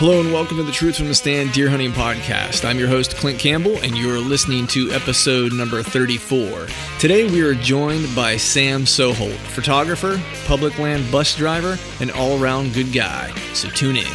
Hello and welcome to the Truth from the Stand Deer Hunting Podcast. I'm your host, Clint Campbell, and you're listening to episode number 34. Today we are joined by Sam Soholt, photographer, public land bus driver, and all around good guy. So tune in.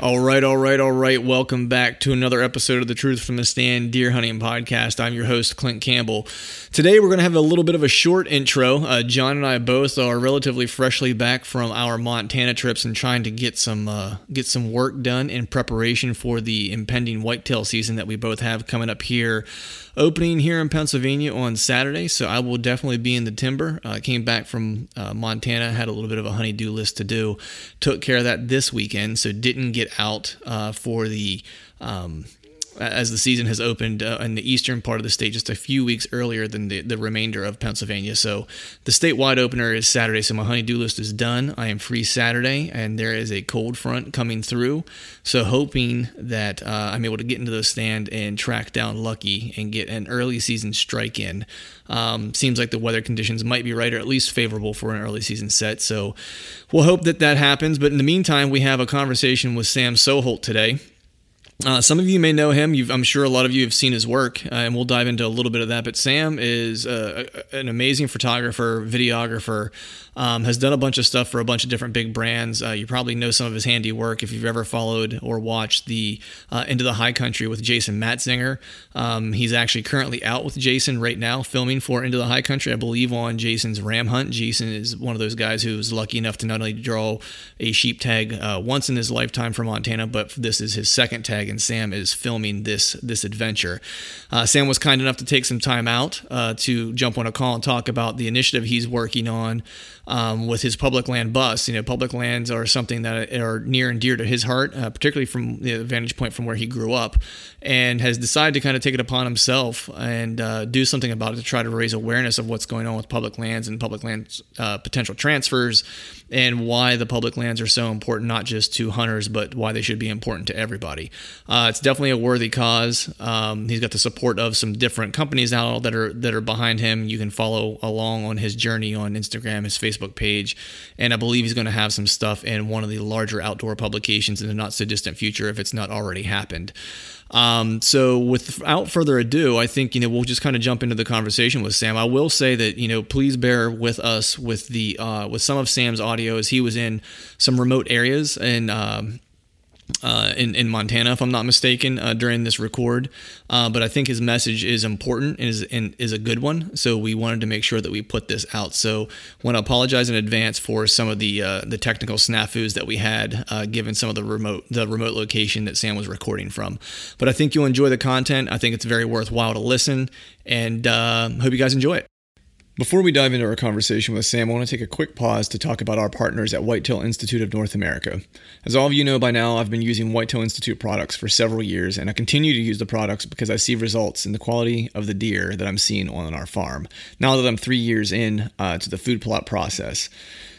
All right, all right, all right. Welcome back to another episode of the Truth from the Stand Deer Hunting Podcast. I'm your host, Clint Campbell. Today, we're going to have a little bit of a short intro. Uh, John and I both are relatively freshly back from our Montana trips and trying to get some uh, get some work done in preparation for the impending whitetail season that we both have coming up here opening here in Pennsylvania on Saturday, so I will definitely be in the timber. Uh, came back from uh, Montana, had a little bit of a honeydew list to do, took care of that this weekend, so didn't get out uh, for the um, as the season has opened uh, in the eastern part of the state just a few weeks earlier than the, the remainder of Pennsylvania. So the statewide opener is Saturday. So my honeydew list is done. I am free Saturday, and there is a cold front coming through. So hoping that uh, I'm able to get into the stand and track down Lucky and get an early season strike in. Um, seems like the weather conditions might be right or at least favorable for an early season set. So we'll hope that that happens. But in the meantime, we have a conversation with Sam Soholt today. Uh, some of you may know him. You've, I'm sure a lot of you have seen his work, uh, and we'll dive into a little bit of that. But Sam is uh, an amazing photographer, videographer, um, has done a bunch of stuff for a bunch of different big brands. Uh, you probably know some of his handiwork if you've ever followed or watched the uh, Into the High Country with Jason Matzinger. Um, he's actually currently out with Jason right now, filming for Into the High Country, I believe, on Jason's ram hunt. Jason is one of those guys who's lucky enough to not only draw a sheep tag once in his lifetime for Montana, but this is his second tag, and Sam is filming this this adventure. Uh, Sam was kind enough to take some time out uh, to jump on a call and talk about the initiative he's working on um, with his public land bus. You know, public lands are something that are near and dear to his heart, uh, particularly from the vantage point from where he grew up, and has decided to kind of take it upon himself and uh, do something about it to try to raise awareness of what's going on with public lands and public land uh, potential transfers and why the public lands are so important, not just to hunters, but why they should be important to everybody. Uh, it's definitely a worthy cause. Um, he's got the support of some different companies now that are that are behind him. You can follow along on his journey on Instagram, his Facebook page, and I believe he's going to have some stuff in one of the larger outdoor publications in the not so distant future if it's not already happened. Um, so without further ado, I think you know we'll just kind of jump into the conversation with Sam. I will say that you know please bear with us with the uh, with some of Sam's audio as he was in some remote areas and. Um, uh, in, in Montana, if I'm not mistaken, uh, during this record. Uh, but I think his message is important and is, and is a good one. So we wanted to make sure that we put this out. So want to apologize in advance for some of the uh, the technical snafus that we had, uh, given some of the remote the remote location that Sam was recording from. But I think you'll enjoy the content. I think it's very worthwhile to listen, and uh, hope you guys enjoy it. Before we dive into our conversation with Sam, I want to take a quick pause to talk about our partners at Whitetail Institute of North America. As all of you know by now, I've been using Whitetail Institute products for several years, and I continue to use the products because I see results in the quality of the deer that I'm seeing on our farm. Now that I'm three years in uh, to the food plot process,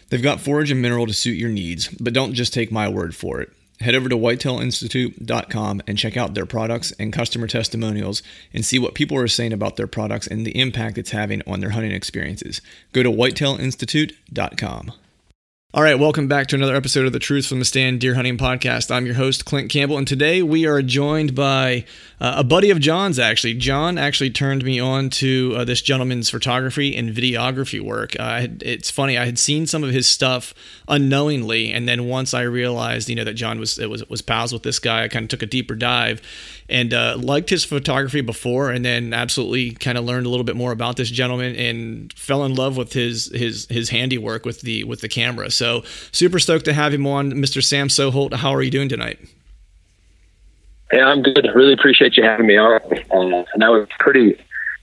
they've got forage and mineral to suit your needs, but don't just take my word for it. Head over to whitetailinstitute.com and check out their products and customer testimonials and see what people are saying about their products and the impact it's having on their hunting experiences. Go to whitetailinstitute.com. All right, welcome back to another episode of the Truth from the Stand Deer Hunting Podcast. I'm your host, Clint Campbell, and today we are joined by uh, a buddy of John's, actually. John actually turned me on to uh, this gentleman's photography and videography work. Uh, it's funny, I had seen some of his stuff unknowingly, and then once I realized, you know, that John was, was, was pals with this guy, I kind of took a deeper dive and uh, liked his photography before, and then absolutely kind of learned a little bit more about this gentleman and fell in love with his his his handiwork with the with the camera. So super stoked to have him on, Mr. Sam Soholt. How are you doing tonight? Yeah, I'm good. Really appreciate you having me on. Uh, and that was pretty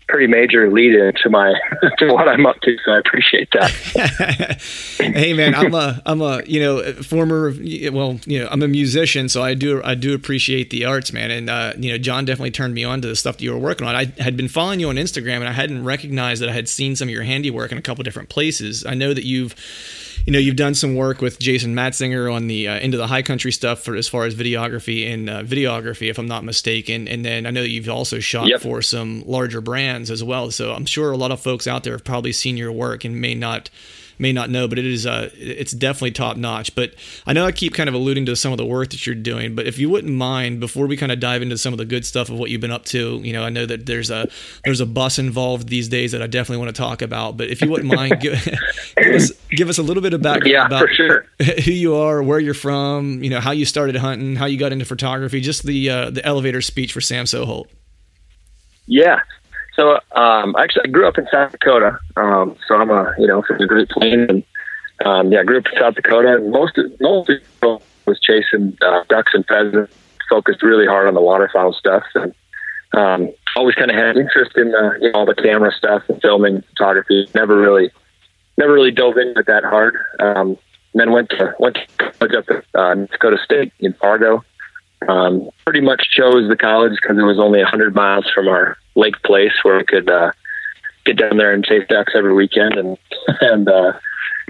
pretty major lead into my to what I'm up to. So I appreciate that. hey man, I'm a I'm a you know former well you know I'm a musician, so I do I do appreciate the arts, man. And uh, you know John definitely turned me on to the stuff that you were working on. I had been following you on Instagram, and I hadn't recognized that I had seen some of your handiwork in a couple different places. I know that you've you know, you've done some work with Jason Matzinger on the uh, into the high country stuff for as far as videography and uh, videography, if I'm not mistaken. And then I know that you've also shot yep. for some larger brands as well. So I'm sure a lot of folks out there have probably seen your work and may not may not know, but it is uh, it's definitely top notch. But I know I keep kind of alluding to some of the work that you're doing, but if you wouldn't mind, before we kind of dive into some of the good stuff of what you've been up to, you know, I know that there's a there's a bus involved these days that I definitely want to talk about. But if you wouldn't mind, give, give us give us a little bit of background yeah, about sure. who you are, where you're from, you know, how you started hunting, how you got into photography, just the uh, the elevator speech for Sam Soholt. Yeah. So um, actually, I grew up in South Dakota. Um, so I'm a you know from the Great Plains, and um, yeah, I grew up in South Dakota. And most of, most of was chasing uh, ducks and pheasants. Focused really hard on the waterfowl stuff, and um, always kind of had interest in the you know, all the camera stuff and filming, photography. Never really, never really dove into it that hard. Um, then went to went to college up at uh, North Dakota State in Fargo. Um, pretty much chose the college because it was only 100 miles from our lake place where we could uh, get down there and chase ducks every weekend, and and uh,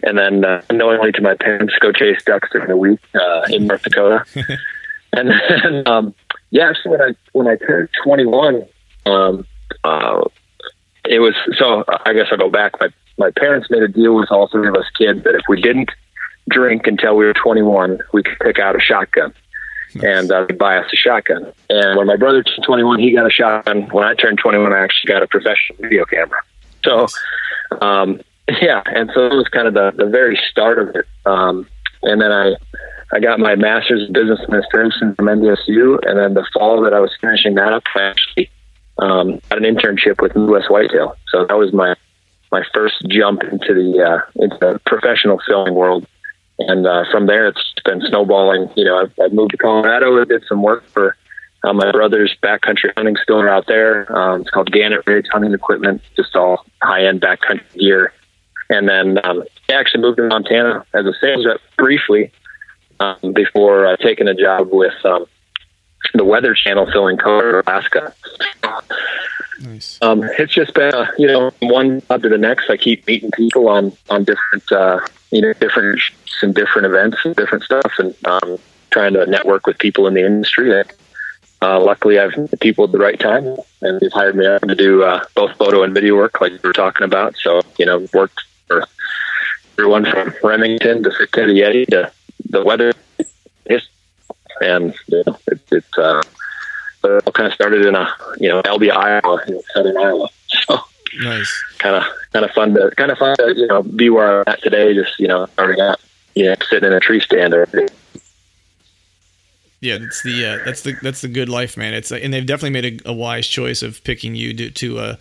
and then uh, knowingly to my parents go chase ducks during the week uh, in North Dakota. and then um, yeah, so when I when I turned 21, um, uh, it was so I guess I'll go back. My my parents made a deal with all three of us kids that if we didn't drink until we were 21, we could pick out a shotgun and uh, buy us a shotgun. And when my brother turned 21, he got a shotgun. When I turned 21, I actually got a professional video camera. So, um, yeah, and so it was kind of the, the very start of it. Um, and then I, I got my master's in business administration from NDSU, and then the fall that I was finishing that up, I actually um, got an internship with U.S. Whitetail. So that was my my first jump into the uh, into the professional filming world and uh, from there it's been snowballing. You know, I've, I've moved to Colorado, and did some work for uh, my brother's backcountry hunting store out there. Um, it's called Gannett Ridge Hunting Equipment, just all high end backcountry gear. And then um, I actually moved to Montana as a sales rep briefly um, before uh, taking a job with um, the Weather Channel filling Colorado, Alaska. Nice. Um, it's just been, a, you know, one job to the next. I keep meeting people on on different, uh, you know, different and different events and different stuff, and um, trying to network with people in the industry. That uh, luckily I've met people at the right time, and they've hired me to do uh, both photo and video work, like we were talking about. So you know, worked for everyone from Remington to to Yeti to the weather, and you know, it, it's uh, it all kind of started in a you know Albia, Iowa, in southern Iowa. So nice, kind of kind of fun to kind of fun to you know be where I'm at today. Just you know starting out, you know, sitting in a tree stand. Or, yeah, that's the uh, that's the that's the good life, man. It's uh, and they've definitely made a, a, wise choice of picking you to to uh,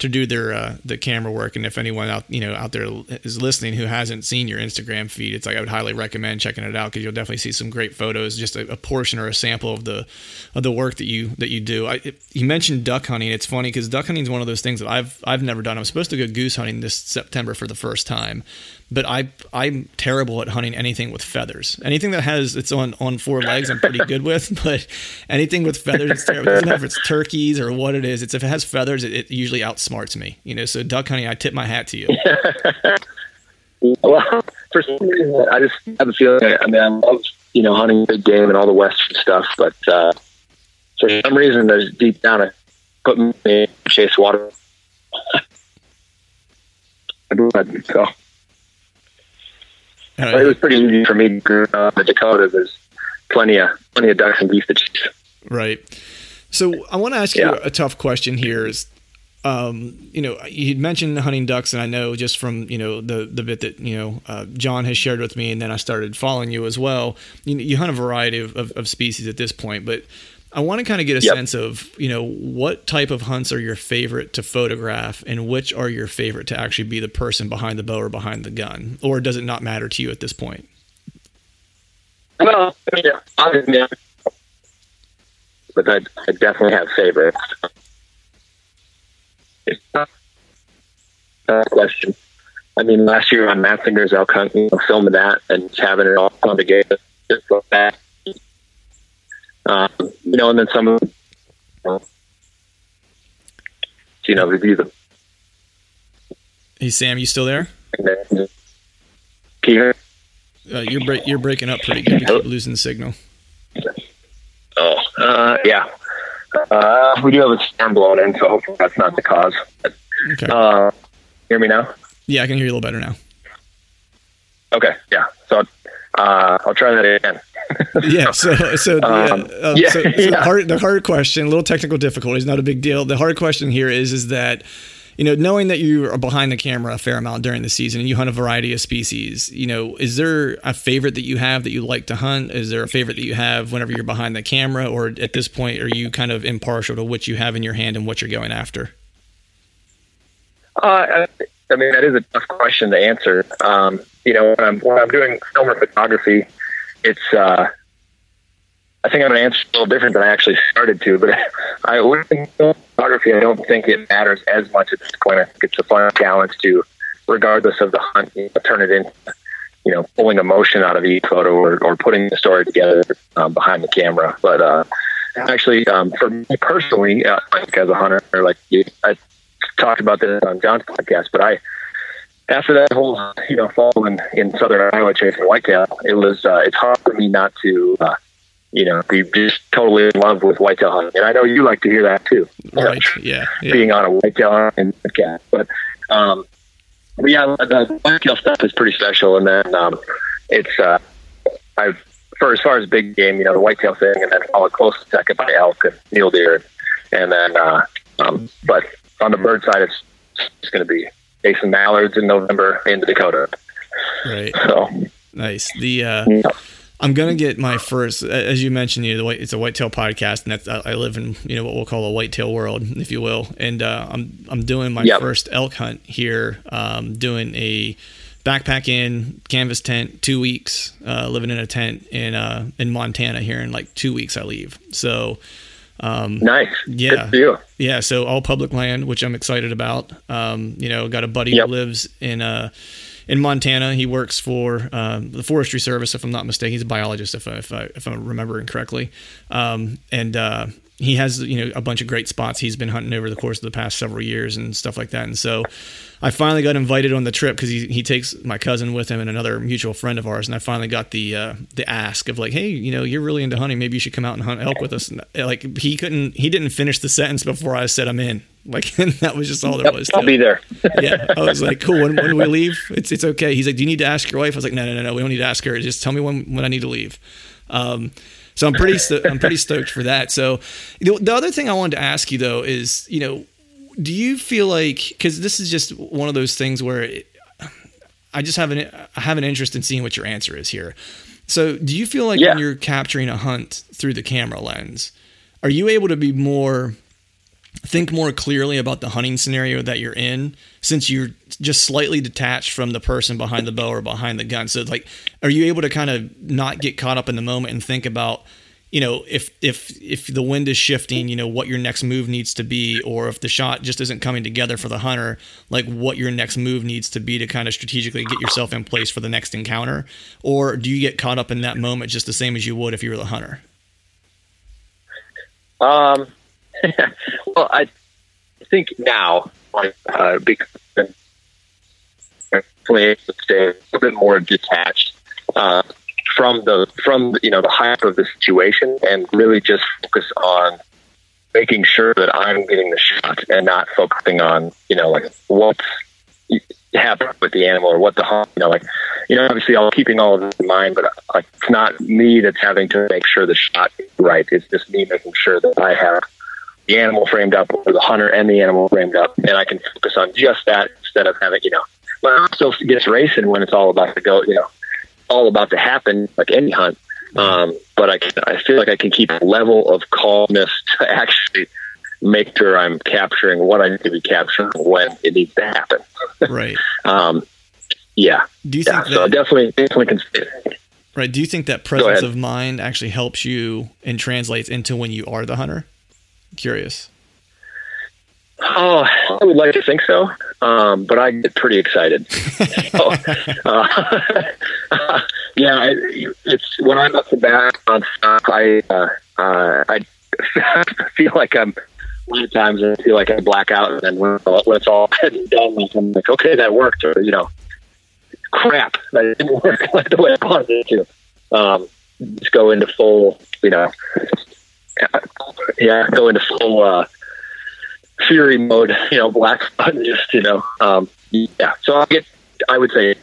to do their uh, the camera work. And if anyone out you know out there is listening who hasn't seen your Instagram feed, it's like I would highly recommend checking it out because you'll definitely see some great photos. Just a, a, portion or a sample of the of the work that you that you do. I, it, you mentioned duck hunting. It's funny because duck hunting is one of those things that I've I've never done. I'm supposed to go goose hunting this September for the first time, but I I'm terrible at hunting anything with feathers. Anything that has it's on on four legs, I'm pretty good with. But anything with feathers, it's terrible. It doesn't matter if it's turkeys or what it is. It's if it has feathers, it, it usually outsmarts me. You know, so duck hunting, I tip my hat to you. well, for some reason, I just have a feeling. I mean, I love you know, hunting big game and all the western stuff. But uh, for some reason, there's deep down, I put me chase water. I do that, so. It was pretty easy for me to grow up in the Dakota. There's plenty of plenty of ducks and geese to chase. Right. So I want to ask yeah. you a tough question here. Is um, you know, you mentioned hunting ducks, and I know just from you know the the bit that you know uh, John has shared with me, and then I started following you as well. You, you hunt a variety of, of, of, species at this point, but I want to kind of get a yep. sense of you know what type of hunts are your favorite to photograph, and which are your favorite to actually be the person behind the bow or behind the gun, or does it not matter to you at this point? Well, I mean, obviously, but I, I definitely have favorites. It's not a question. I mean, last year on Matzinger's elk hunt, you know, filming that and having it all come together, just like that. Um, you know, and then some of them, you know, you know review them. Hey, Sam, you still there? Peter? Uh, you're bre- you're breaking up pretty good. You keep losing the signal. Oh, uh, yeah. Uh, we do have a storm blowing in, so hopefully that's not the cause. Okay. Uh, hear me now? Yeah, I can hear you a little better now. Okay, yeah. So uh, I'll try that again. yeah. So, so, um, yeah, um, yeah, so, so yeah. The, hard, the hard question, a little technical difficulties, not a big deal. The hard question here is, is that you know, knowing that you are behind the camera a fair amount during the season and you hunt a variety of species, you know, is there a favorite that you have that you like to hunt? Is there a favorite that you have whenever you're behind the camera, or at this point, are you kind of impartial to what you have in your hand and what you're going after? Uh, I mean, that is a tough question to answer. Um, you know, when I'm when I'm doing film or photography, it's uh, I think I'm going to answer a little different than I actually started to, but I think photography, I don't think it matters as much at this point. I think it's a fun challenge to, regardless of the hunt, you know, turn it into, you know, pulling emotion out of each photo or, or putting the story together um, behind the camera. But uh, actually, um, for me personally, uh, like as a hunter, like you, I talked about this on John's podcast, but I, after that whole, you know, fall in, in southern Iowa chasing whitetail, it was, uh, it's hard for me not to, uh, you know, be just totally in love with whitetail hunting. And I know you like to hear that too. Right. Yeah. yeah. Being on a whitetail hunting cat. But, um, but yeah, the whitetail stuff is pretty special. And then, um, it's, uh, I've, for as far as big game, you know, the whitetail thing, and then followed close second by elk and mule deer. And then, uh, um, but on the bird side, it's, it's going to be chasing mallards in November in Dakota. Right. So nice. The, uh, yeah. I'm gonna get my first, as you mentioned, you know, the white, it's a whitetail podcast, and that's I live in you know what we'll call a whitetail world, if you will, and uh, I'm I'm doing my yep. first elk hunt here, um, doing a backpack in canvas tent, two weeks, uh, living in a tent in uh, in Montana here in like two weeks I leave, so. Um, nice. Yeah. Yeah. So all public land, which I'm excited about. Um, you know, got a buddy yep. who lives in uh in Montana. He works for um, the Forestry Service, if I'm not mistaken. He's a biologist, if I, if, I, if I'm remembering correctly. Um, and uh, he has you know a bunch of great spots he's been hunting over the course of the past several years and stuff like that. And so I finally got invited on the trip because he, he takes my cousin with him and another mutual friend of ours. And I finally got the uh, the ask of like, hey, you know, you're really into hunting. Maybe you should come out and hunt elk with us. And like he couldn't he didn't finish the sentence before I said I'm in. Like and that was just all there yep, was. I'll be there. yeah, I was like, cool. When, when we leave, it's it's okay. He's like, do you need to ask your wife? I was like, no, no, no, no. We don't need to ask her. Just tell me when when I need to leave. Um, so I'm pretty sto- I'm pretty stoked for that. So know, the other thing I wanted to ask you though is you know, do you feel like because this is just one of those things where it, I just have an I have an interest in seeing what your answer is here. So do you feel like yeah. when you're capturing a hunt through the camera lens, are you able to be more think more clearly about the hunting scenario that you're in since you're just slightly detached from the person behind the bow or behind the gun. So like are you able to kind of not get caught up in the moment and think about you know if if if the wind is shifting you know what your next move needs to be or if the shot just isn't coming together for the hunter like what your next move needs to be to kind of strategically get yourself in place for the next encounter? Or do you get caught up in that moment just the same as you would if you were the hunter? Um well, I think now, uh, because stay a little bit more detached uh, from the from you know the hype of the situation and really just focus on making sure that I'm getting the shot and not focusing on you know like what's happened with the animal or what the you know like you know obviously I'm keeping all of this in mind, but like it's not me that's having to make sure the shot is right. It's just me making sure that I have the animal framed up or the hunter and the animal framed up, and I can focus on just that instead of having you know. But it still gets racing when it's all about to go, you know, all about to happen like any hunt. Um, but I can, I feel like I can keep a level of calmness to actually make sure I'm capturing what I need to be capturing when it needs to happen. Right. um, yeah. Do you yeah, think so definitely, definitely can. right? Do you think that presence of mind actually helps you and translates into when you are the hunter? Curious. Oh, I would like to think so, um, but I get pretty excited. so, uh, yeah, I, it's when I'm up the back on stock. I uh, uh, I feel like I'm. A lot of times I feel like I black out, and then when, when it's all done, I'm like, okay, that worked, or you know, crap, that didn't work like the way I wanted it to. Um, just go into full, you know, yeah, go into full. Uh, fury mode, you know, black button, just you know, um, yeah. So I get, I would say,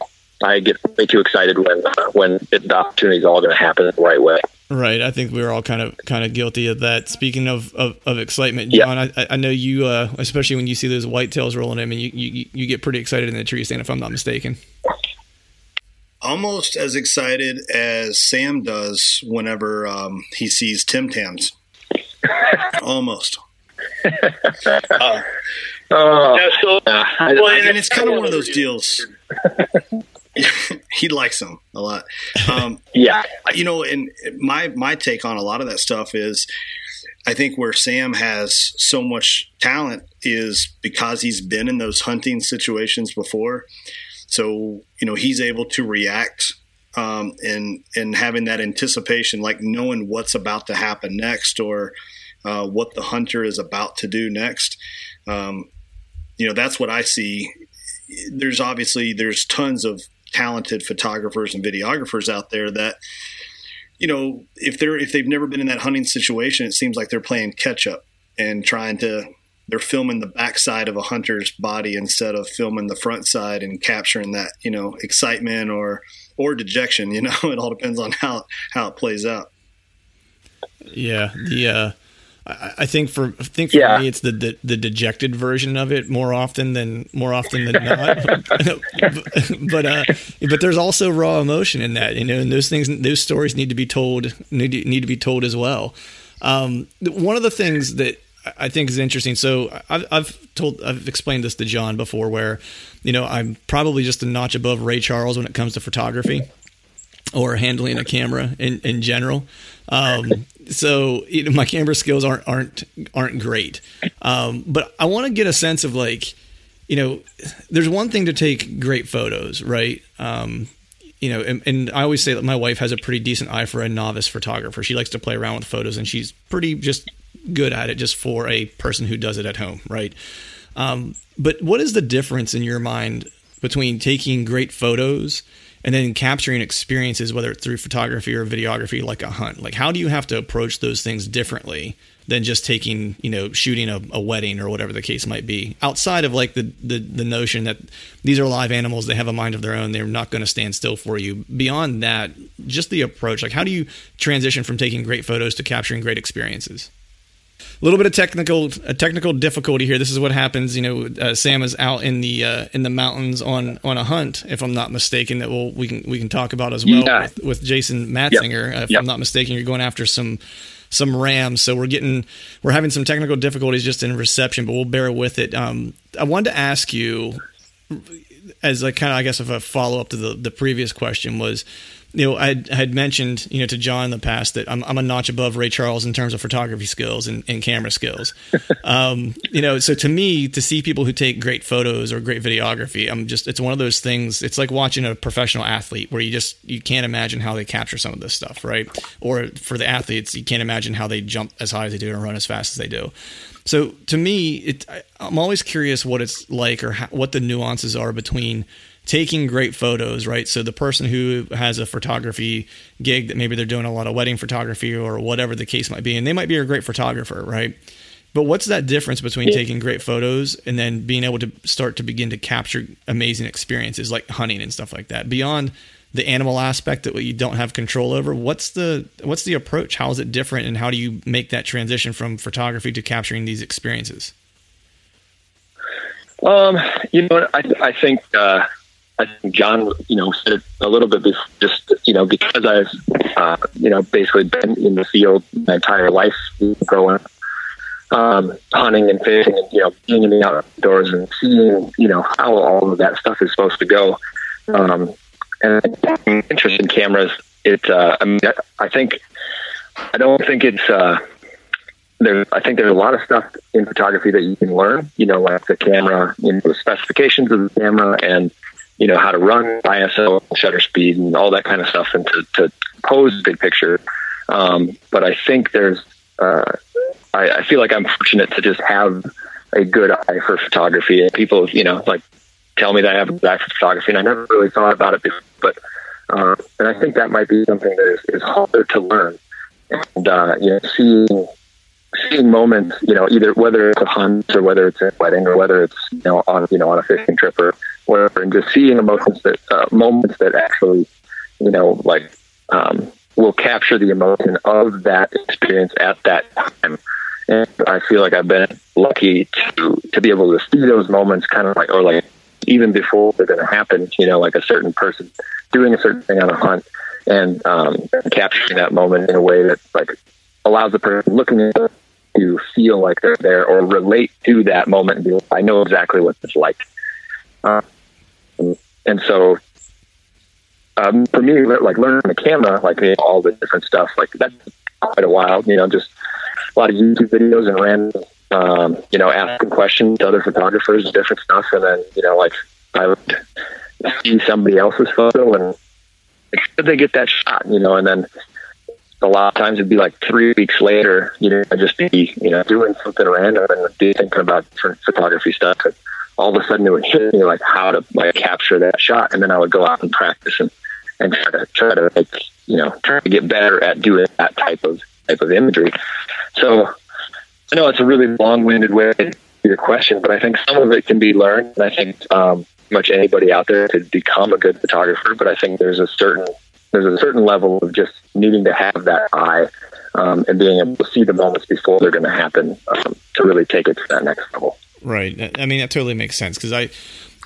I get way too excited when uh, when it, the opportunity is all going to happen the right way. Right. I think we were all kind of kind of guilty of that. Speaking of of, of excitement, Yeah. John, I, I know you, uh, especially when you see those whitetails rolling in, and you, you you get pretty excited in the tree stand, if I'm not mistaken. almost as excited as Sam does whenever um, he sees Tim Tams. almost. Uh, Oh, Yeah, so uh, I, well, I and, it's kind of one of those deals. he likes them a lot. Um, yeah, you know, and my my take on a lot of that stuff is, I think where Sam has so much talent is because he's been in those hunting situations before. So you know he's able to react um, and and having that anticipation, like knowing what's about to happen next or uh, what the hunter is about to do next. Um, you know that's what I see. There's obviously there's tons of talented photographers and videographers out there that you know if they're if they've never been in that hunting situation it seems like they're playing catch up and trying to they're filming the backside of a hunter's body instead of filming the front side and capturing that you know excitement or or dejection you know it all depends on how how it plays out Yeah. The uh, I, I think for I think for Yeah. me, it's the, the the dejected version of it more often than more often than not. but uh, but there's also raw emotion in that, you know, and those things, those stories need to be told need to, need to be told as well. Um, one of the things that I think is interesting. So I've, I've told, I've explained this to John before, where you know I'm probably just a notch above Ray Charles when it comes to photography or handling a camera in, in general. Um, so you know, my camera skills aren't aren't aren't great. Um, but I want to get a sense of like, you know, there's one thing to take great photos, right? Um, you know, and, and I always say that my wife has a pretty decent eye for a novice photographer. She likes to play around with photos, and she's pretty just good at it, just for a person who does it at home, right? Um, but what is the difference in your mind between taking great photos and then capturing experiences, whether it's through photography or videography, like a hunt? Like, how do you have to approach those things differently than just taking, you know, shooting a, a wedding or whatever the case might be? Outside of like the, the the notion that these are live animals, they have a mind of their own, they're not going to stand still for you. Beyond that, just the approach. Like, how do you transition from taking great photos to capturing great experiences? A little bit of technical a technical difficulty here. This is what happens. You know, uh, Sam is out in the uh, in the mountains on on a hunt, if I'm not mistaken. That we'll, we can we can talk about as well Yeah. with, with Jason Matzinger. Uh, if Yep. I'm not mistaken, you're going after some some rams. So we're getting we're having some technical difficulties just in reception, but we'll bear with it. Um, I wanted to ask you as a kind of I guess of a follow up to the the previous question was you know, I had- mentioned, you know, to John in the past that I'm, I'm a notch above Ray Charles in terms of photography skills and, and camera skills. um, you know, so to me, to see people who take great photos or great videography, I'm just, it's one of those things. It's like watching a professional athlete where you just, you can't imagine how they capture some of this stuff, right? Or for the athletes, you can't imagine how they jump as high as they do and run as fast as they do. So to me, it, I, I'm always curious what it's like or how, what the nuances are between taking great photos, right? So the person who has a photography gig that maybe they're doing a lot of wedding photography or whatever the case might be, and they might be a great photographer, right? But what's that difference between yeah. taking great photos and then being able to start to begin to capture amazing experiences like hunting and stuff like that beyond the animal aspect that you don't have control over? What's the what's the approach? How is it different, and how do you make that transition from photography to capturing these experiences? Um, you know, I I think uh, I think John, you know, said it a little bit before, just you know, because I've uh, you know basically been in the field my entire life growing up um, hunting and fishing and you know being in the outdoors and seeing you know how all of that stuff is supposed to go. Um, and interest in cameras, it uh, I mean I think I don't think it's uh. I think there's a lot of stuff in photography that you can learn. You know, like the camera, you know, the specifications of the camera, and you know how to run ISO, shutter speed, and all that kind of stuff, and to, to pose big picture. Um, but I think there's uh, I, I feel like I'm fortunate to just have a good eye for photography. And people, you know, like tell me that I have a good eye for photography, and I never really thought about it before. But uh, and I think that might be something that is, is harder to learn. And uh, you know, seeing seeing moments, you know, either whether it's a hunt or whether it's a wedding or whether it's you know on you know on a fishing trip or whatever, and just seeing emotions that uh, moments that actually, you know, like um, will capture the emotion of that experience at that time and I feel like I've been lucky to to be able to see those moments, kind of like, or like even before they're going to happen. You know, like a certain person doing a certain thing on a hunt and um, capturing that moment in a way that like allows the person looking at it to feel like they're there or relate to that moment and be like, I know exactly what it's like. Uh, and, so um, for me, like learning the camera, like all the different stuff, like that's quite a while. You know, just a lot of YouTube videos and random, um, you know, asking questions to other photographers different stuff. And then, you know, like I would see somebody else's photo and they get that shot, you know, and then a lot of times it'd be like three weeks later, you know, I'd just be, you know, doing something random and be thinking about different photography stuff. And all of a sudden it would hit me like how to like capture that shot. And then I would go out and practice and, and try to, try to make, you know, try to get better at doing that type of type of imagery. So I know it's a really long-winded way to your question, but I think some of it can be learned. And I think um, much anybody out there could become a good photographer, but I think there's a certain there's a certain level of just needing to have that eye um, and being able to see the moments before they're going to happen um, to really take it to that next level. Right. I mean, that totally makes sense because I,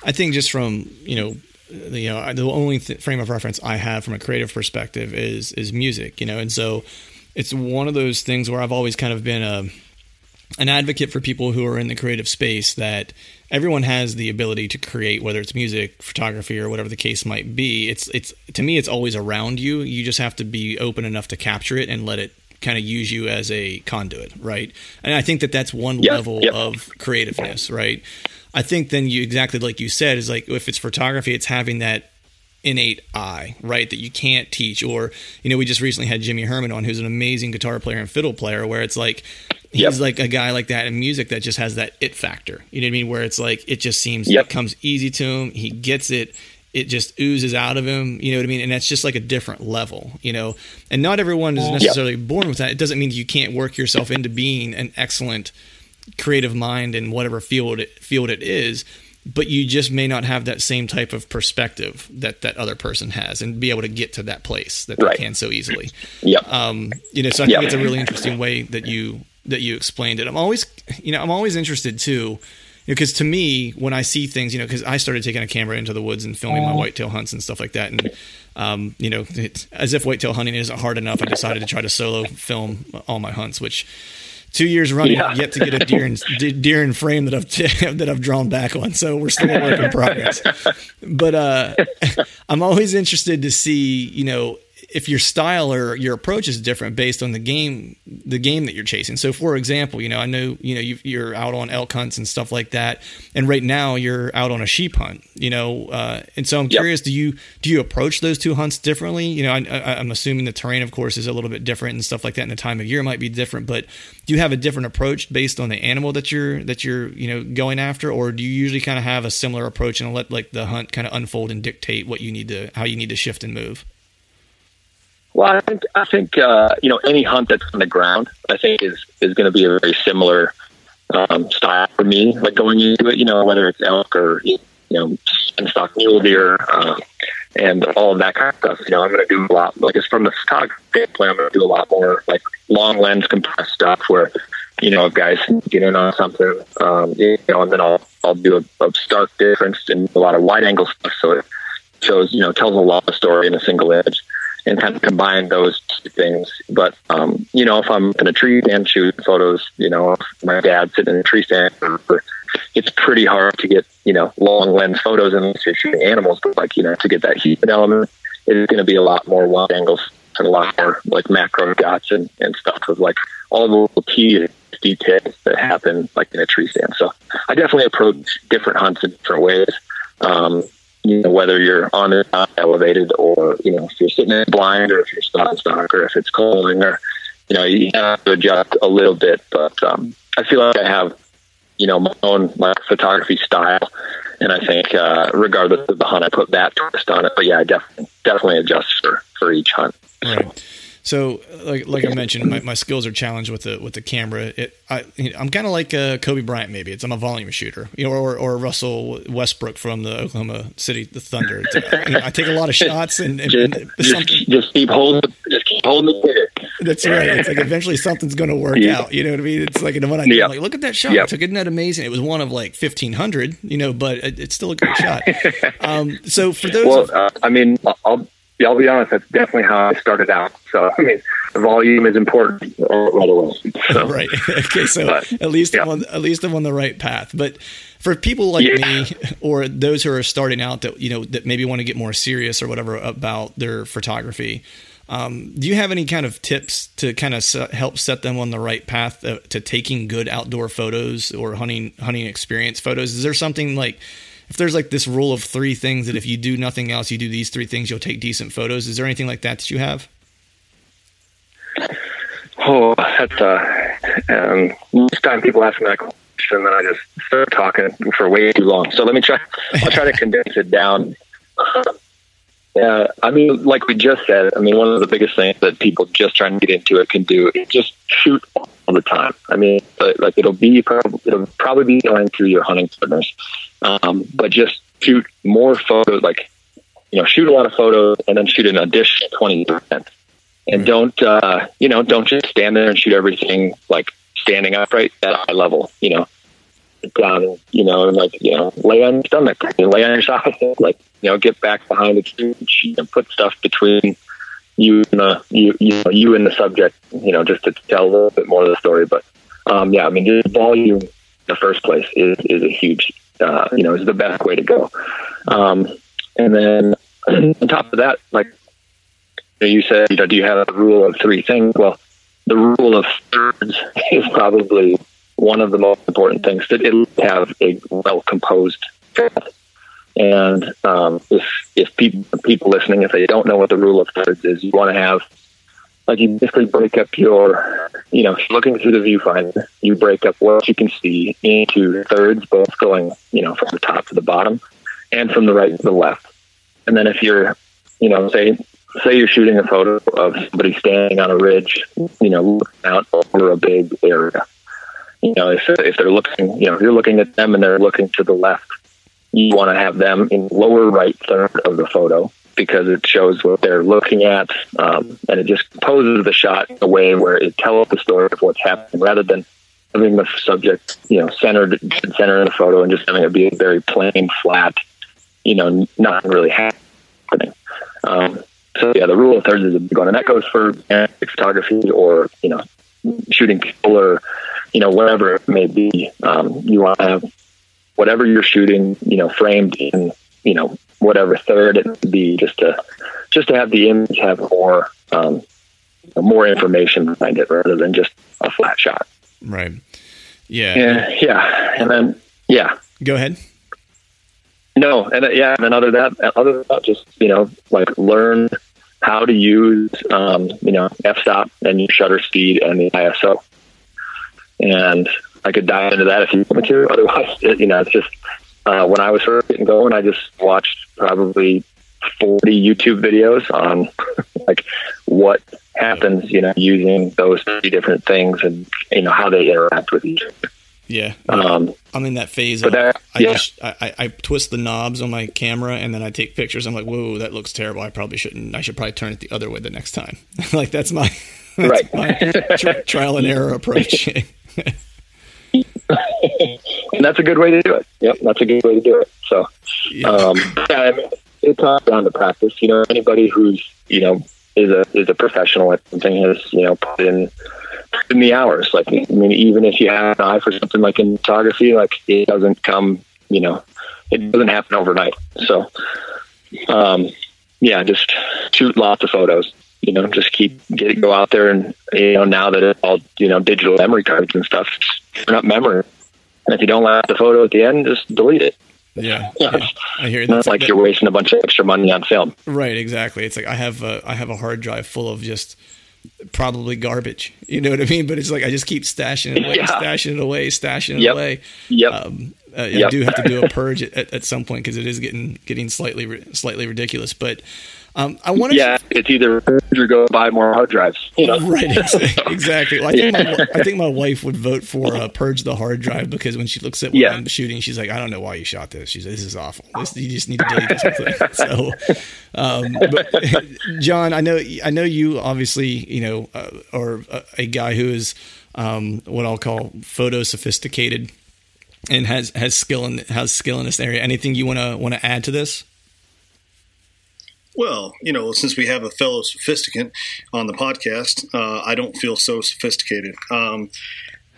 I think just from you know the, you know the only th- frame of reference I have from a creative perspective is is music, you know, and so it's one of those things where I've always kind of been a an advocate for people who are in the creative space that everyone has the ability to create whether it's music photography or whatever the case might be. It's it's to me it's always around you. You just have to be open enough to capture it and let it kind of use you as a conduit right? And i think that that's one level of creativeness right? I think then you exactly like you said is like if it's photography it's having that innate eye, right? That you can't teach. Or, you know, we just recently had Jimmy Herman on, who's an amazing guitar player and fiddle player, where it's like, he's yep. like a guy like that in music that just has that it factor. You know what I mean? Where it's like, it just seems, yep. it comes easy to him. He gets it. It just oozes out of him. You know what I mean? And that's just like a different level, you know? And not everyone is necessarily yep. born with that. It doesn't mean you can't work yourself into being an excellent creative mind in whatever field it, field it is but you just may not have that same type of perspective that that other person has and be able to get to that place that right. they can so easily. Yeah. Um, you know, so I think yep. it's a really interesting way that you that you explained it. I'm always, you know, I'm always interested too, because you know, to me, when I see things, you know, because I started taking a camera into the woods and filming my whitetail hunts and stuff like that, and um, you know, as if whitetail hunting isn't hard enough, I decided to try to solo film all my hunts, which two years running yeah. yet to get a deer in, deer in frame that I've that I've drawn back on. So we're still a work in progress. But uh, I'm always interested to see, you know, if your style or your approach is different based on the game, the game that you're chasing. So, for example, you know, I know you know you are out on elk hunts and stuff like that, and right now you're out on a sheep hunt. You know, uh, and so I'm yep. curious, do you do you approach those two hunts differently? You know, I, am assuming the terrain, of course, is a little bit different and stuff like that, and the time of year might be different. But do you have a different approach based on the animal that you're that you're you know going after, or do you usually kind of have a similar approach and let like the hunt kind of unfold and dictate what you need to how you need to shift and move? Well, I think I think uh, you know any hunt that's on the ground, I think is is going to be a very similar um, style for me. Like going into it, you know, whether it's elk or you know stock mule deer um, and all of that kind of stuff. You know, I'm going to do a lot. Like it's from the photography standpoint, I'm going to do a lot more like long lens compressed stuff where you know guys get in on something, um, you know, and then I'll I'll do a, a stark difference in a lot of wide angle stuff, so it shows you know tells a lot of story in a single image and kind of combine those two things. But um, you know, if I'm in a tree stand shooting photos, you know, my dad sitting in a tree stand, it's pretty hard to get you know long lens photos unless you're shooting animals. But like you know, to get that human element, it's going to be a lot more wide angles and a lot more like macro shots and, and stuff with like all the little key details that happen like in a tree stand. So I definitely approach different hunts in different ways. Um, you know, whether you're on it elevated or, you know, if you're sitting in blind or if you're spot stock or if it's calling or, you know, you have to adjust a little bit. But um, I feel like I have, you know, my own my photography style. And I think, uh, regardless of the hunt, I put that twist on it. But yeah, I definitely, definitely adjust for, for each hunt. Right. So, like like I mentioned, my, my skills are challenged with the with the camera. It I I'm kind of like a Kobe Bryant. Maybe it's I'm a volume shooter, you know, or or Russell Westbrook from the Oklahoma City the Thunder. You know, I take a lot of shots and, and, just, and just, just, keep holding just keep holding the That's right. It's like eventually something's going to work yeah. out. You know what I mean? It's like and when I yep. like look at that shot. I took isn't that amazing? It was one of like fifteen hundred, you know, but it, it's still a good shot. Um, so for those, well, uh, I mean, I'll yeah, I'll be honest, that's definitely how I started out. So, I mean, volume is important right away. So, right. okay. So but, at least, yeah. I'm on, at least I'm on the right path. But for people like yeah. me or those who are starting out that, you know, that maybe want to get more serious or whatever about their photography, um, do you have any kind of tips to kind of help set them on the right path to, to taking good outdoor photos or hunting, hunting experience photos? Is there something like, if there's like this rule of three things that if you do nothing else, you do these three things, you'll take decent photos. Is there anything like that that you have? Oh, that's uh, um, most time people ask me that question, then I just start talking for way too long. So let me try. I'll try to condense it down. Yeah, I mean, like we just said, I mean, one of the biggest things that people just trying to get into it can do is just shoot all the time. I mean, like it'll be probably it'll probably be going through your hunting partners, um, but just shoot more photos. Like you know, shoot a lot of photos and then shoot an additional twenty percent, and don't uh, you know don't just stand there and shoot everything like standing upright at eye level. You know, down, you know, and like, you know, lay on your stomach, lay on your side, like, you know, get back behind the tree and put stuff between you and the, you, you know, you and the subject, you know, just to tell a little bit more of the story. But, um, yeah, I mean, just volume in the first place is, is a huge, uh, you know, is the best way to go. Um, and then on top of that, like you said, you know, do you have a rule of three things? Well, the rule of thirds is probably one of the most important things that it have a well composed and um, if if people people listening, if they don't know what the rule of thirds is, you want to have like you basically break up your, you know, looking through the viewfinder, you break up what you can see into thirds, both going, you know, from the top to the bottom, and from the right to the left. And then if you're, you know, say say you're shooting a photo of somebody standing on a ridge, you know, looking out over a big area you know, if, if they're looking, you know, if you're looking at them and they're looking to the left, you want to have them in lower right third of the photo because it shows what they're looking at, um, and it just poses the shot in a way where it tells the story of what's happening rather than having the subject, you know, centered center in the photo and just having it be a very plain, flat, you know, not really happening. Um, so yeah, the rule of thirds is a big one, and that goes for photography or you know, shooting people or you know, whatever it may be. Um, you want to have whatever you're shooting, you know, framed in you know, whatever third it would be just to, just to have the image have more, um, more information behind it rather than just a flat shot. Right. Yeah. Yeah. Yeah. And then, yeah. Go ahead. No. And uh, yeah. And other than that, other than that, just, you know, like learn how to use, um, you know, f-stop and your shutter speed and the ISO. And I could dive into that if you want to. Otherwise, you know, it's just, uh, when I was first getting going, I just watched probably 40 YouTube videos on like what happens, you know, using those three different things and, you know, how they interact with each other. Yeah. Um, I'm in that phase. but Of, that- I yeah. just I, I- twist the knobs on my camera and then I take pictures. I'm like, whoa, that looks terrible. I probably shouldn't. I should probably turn it the other way the next time. like that's my that's Right. my tri- trial and error approach. And that's a good way to do it. Yep. That's a good way to do it. So, yeah. um, yeah, I mean, it comes down to practice. You know, anybody who's you know is a is a professional at something has you know put in put in the hours. Like I mean, even if you have an eye for something like in photography, like it doesn't come. You know, it doesn't happen overnight. So, um, yeah, just shoot lots of photos. You know, just keep get it, go out there and you know now that it's all you know digital memory cards and stuff, turn up memory. And if you don't like the photo at the end, just delete it. yeah. Yeah. yeah. I hear It's not that's like you're wasting a bunch of extra money on film. Right, exactly. It's like I have a I have a hard drive full of just probably garbage. You know what I mean? But it's like I just keep stashing it away, Yeah. stashing it away, stashing it Yep. away. Yep. Um, uh, I do have to do a purge at, at, at some point because it is getting getting slightly slightly ridiculous. But um, I want to yeah, it's either purge or go buy more hard drives. You know, Right, exactly. Well, I think my, I think my wife would vote for uh, purge the hard drive because when she looks at what Yeah. I'm shooting, she's like, "I don't know why you shot this." She's like, "This is awful. This, you just need to delete this whole thing." So, um, but John, I know I know you obviously you know uh, are a, a guy who is um, what I'll call photo sophisticated and has has skill in has skill in this area. Anything you want to want to add to this? Well, you know, since we have a fellow sophisticant on the podcast, uh, I don't feel so sophisticated. Um,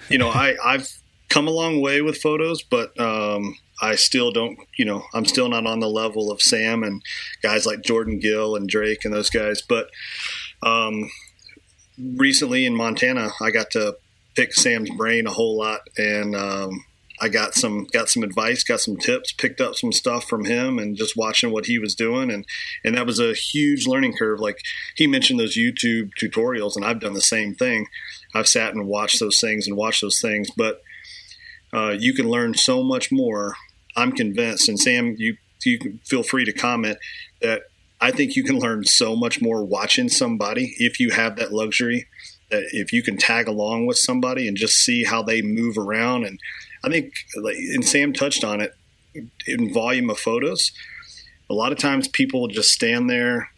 you know, I, I've come a long way with photos, but um, I still don't, you know, I'm still not on the level of Sam and guys like Jordan Gill and Drake and those guys. But um, recently in Montana, I got to pick Sam's brain a whole lot, and um, I got some got some advice, got some tips, picked up some stuff from him, and just watching what he was doing, and and that was a huge learning curve. Like he mentioned those YouTube tutorials, and I've done the same thing. I've sat and watched those things and watched those things, but uh, you can learn so much more. I'm convinced, and Sam, you you can feel free to comment that I think you can learn so much more watching somebody if you have that luxury. That if you can tag along with somebody and just see how they move around, and I think, and Sam touched on it in volume of photos. A lot of times people just stand there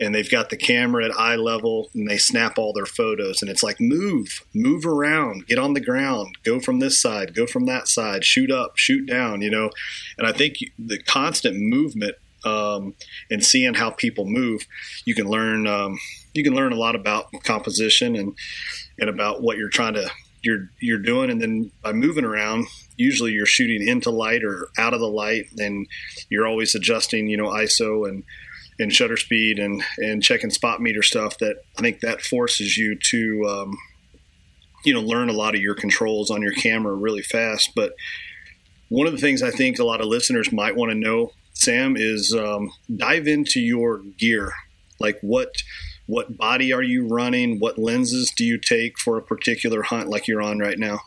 and they've got the camera at eye level and they snap all their photos and it's like move move around get on the ground go from this side go from that side shoot up shoot down you know and i think the constant movement um, and seeing how people move you can learn um, you can learn a lot about composition and and about what you're trying to you're you're doing and then by moving around usually you're shooting into light or out of the light and you're always adjusting you know iso and and shutter speed and and checking spot meter stuff that I think that forces you to um, you know learn a lot of your controls on your camera really fast. But one of the things I think a lot of listeners might want to know, Sam, is um, dive into your gear. Like what what body are you running? What lenses do you take for a particular hunt like you're on right now?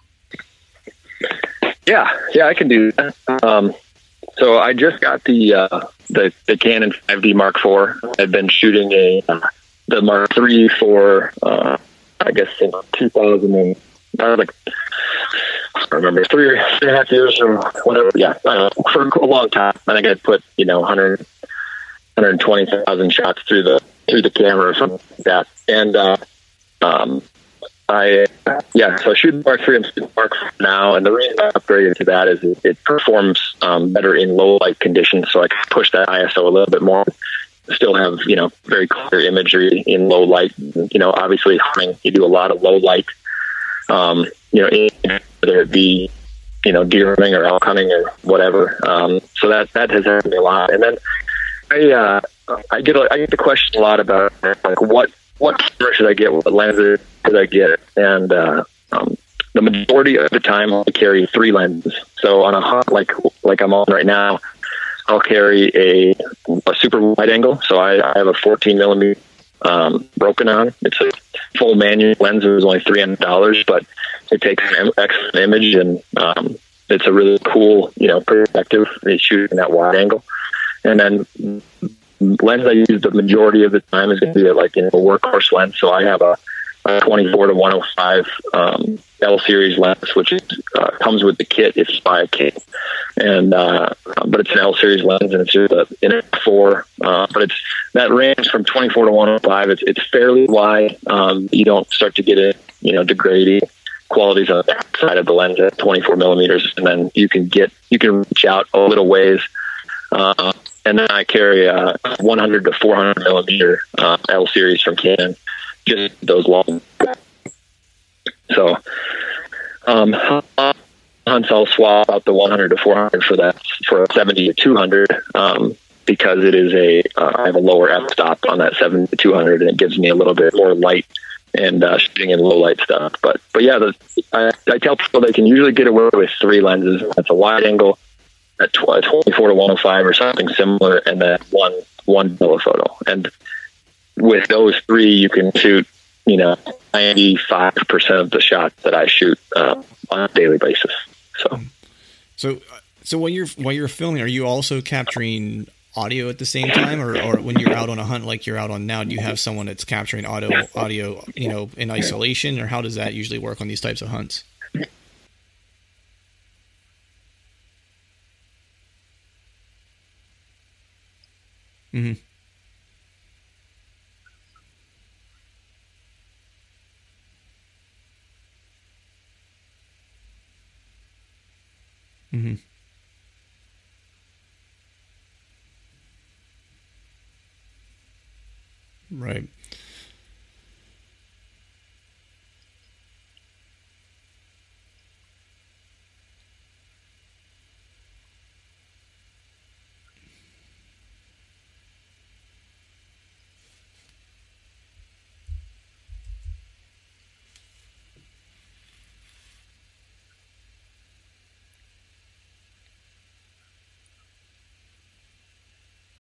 Yeah, yeah, I can do that. Um, so I just got the uh, the the Canon 5D Mark IV. I've been shooting a uh, the Mark III for uh, I guess in 2000 and I was like I remember three, three and a half years or whatever. Yeah, uh, for a long time. I think I put you know 100 120,000 shots through the through the camera or something like that. And uh, um, I yeah, so shooting Mark three, I'm shooting Mark now, and the reason I upgraded to that is it, it performs um, better in low light conditions, so I can push that ISO a little bit more. Still have you know very clear imagery in low light. You know, obviously hunting, you do a lot of low light. Um, you know, whether it be you know, deer hunting or elk hunting or whatever. Um, so that that has helped me a lot. And then I uh, I get I get the question a lot about like what what camera should I get? What lenses should I get? And uh, um, the majority of the time, I carry three lenses. So on a hunt like like I'm on right now, I'll carry a, a super wide angle. So I, I have a 14 millimeter um, Rokinon. It's a full manual lens. It was only three hundred dollars, but it takes an excellent image and um, it's a really cool, you know, perspective. They shoot in that wide angle, and then lens I use the majority of the time is going to be like you know a workhorse lens. So I have a, a 24 to 105 um, L series lens, which is, uh, comes with the kit if you buy a kit, and uh, but it's an L series lens and it's just a in four, uh, but it's that range from 24 to 105. It's it's fairly wide. Um, you don't start to get it, you know, degrading qualities on the side of the lens at 24 millimeters, and then you can get you can reach out a little ways. Uh, and then I carry a 100 to 400 millimeter uh, L series from Canon, just those long. So, um, hunts I'll swap out the 100 to 400 for that for a 70 to 200 um, because it is a uh, I have a lower f stop on that 70 to 200 and it gives me a little bit more light and uh, shooting in low light stuff. But but yeah, the, I, I tell people they can usually get away with three lenses. That's a wide angle, at 24 to 105 or something similar, and then one one telephoto. And with those three, you can shoot you know 95 percent of the shots that I shoot uh, on a daily basis. So so so when you're while you're filming, are you also capturing audio at the same time, or, or when you're out on a hunt like you're out on now, do you have someone that's capturing audio audio you know in isolation, or how does that usually work on these types of hunts? Mm-hmm. Mm-hmm. Right.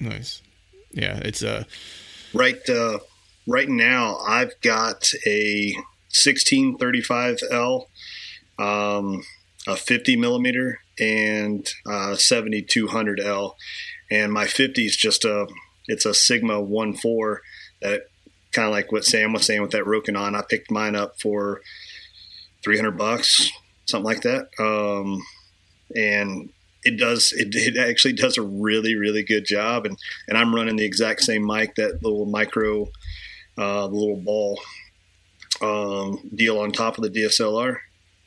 Nice. Yeah, it's uh... right. Uh, right now, I've got a 1635L, um, a 50 millimeter, and a 7200L, and my 50 is just a it's a Sigma 1.4 that kind of like what Sam was saying with that Rokinon. I picked mine up for 300 bucks, something like that. Um, and it does it, it actually does a really really good job. And and i'm running the exact same mic that little micro uh, little ball um, deal on top of the dslr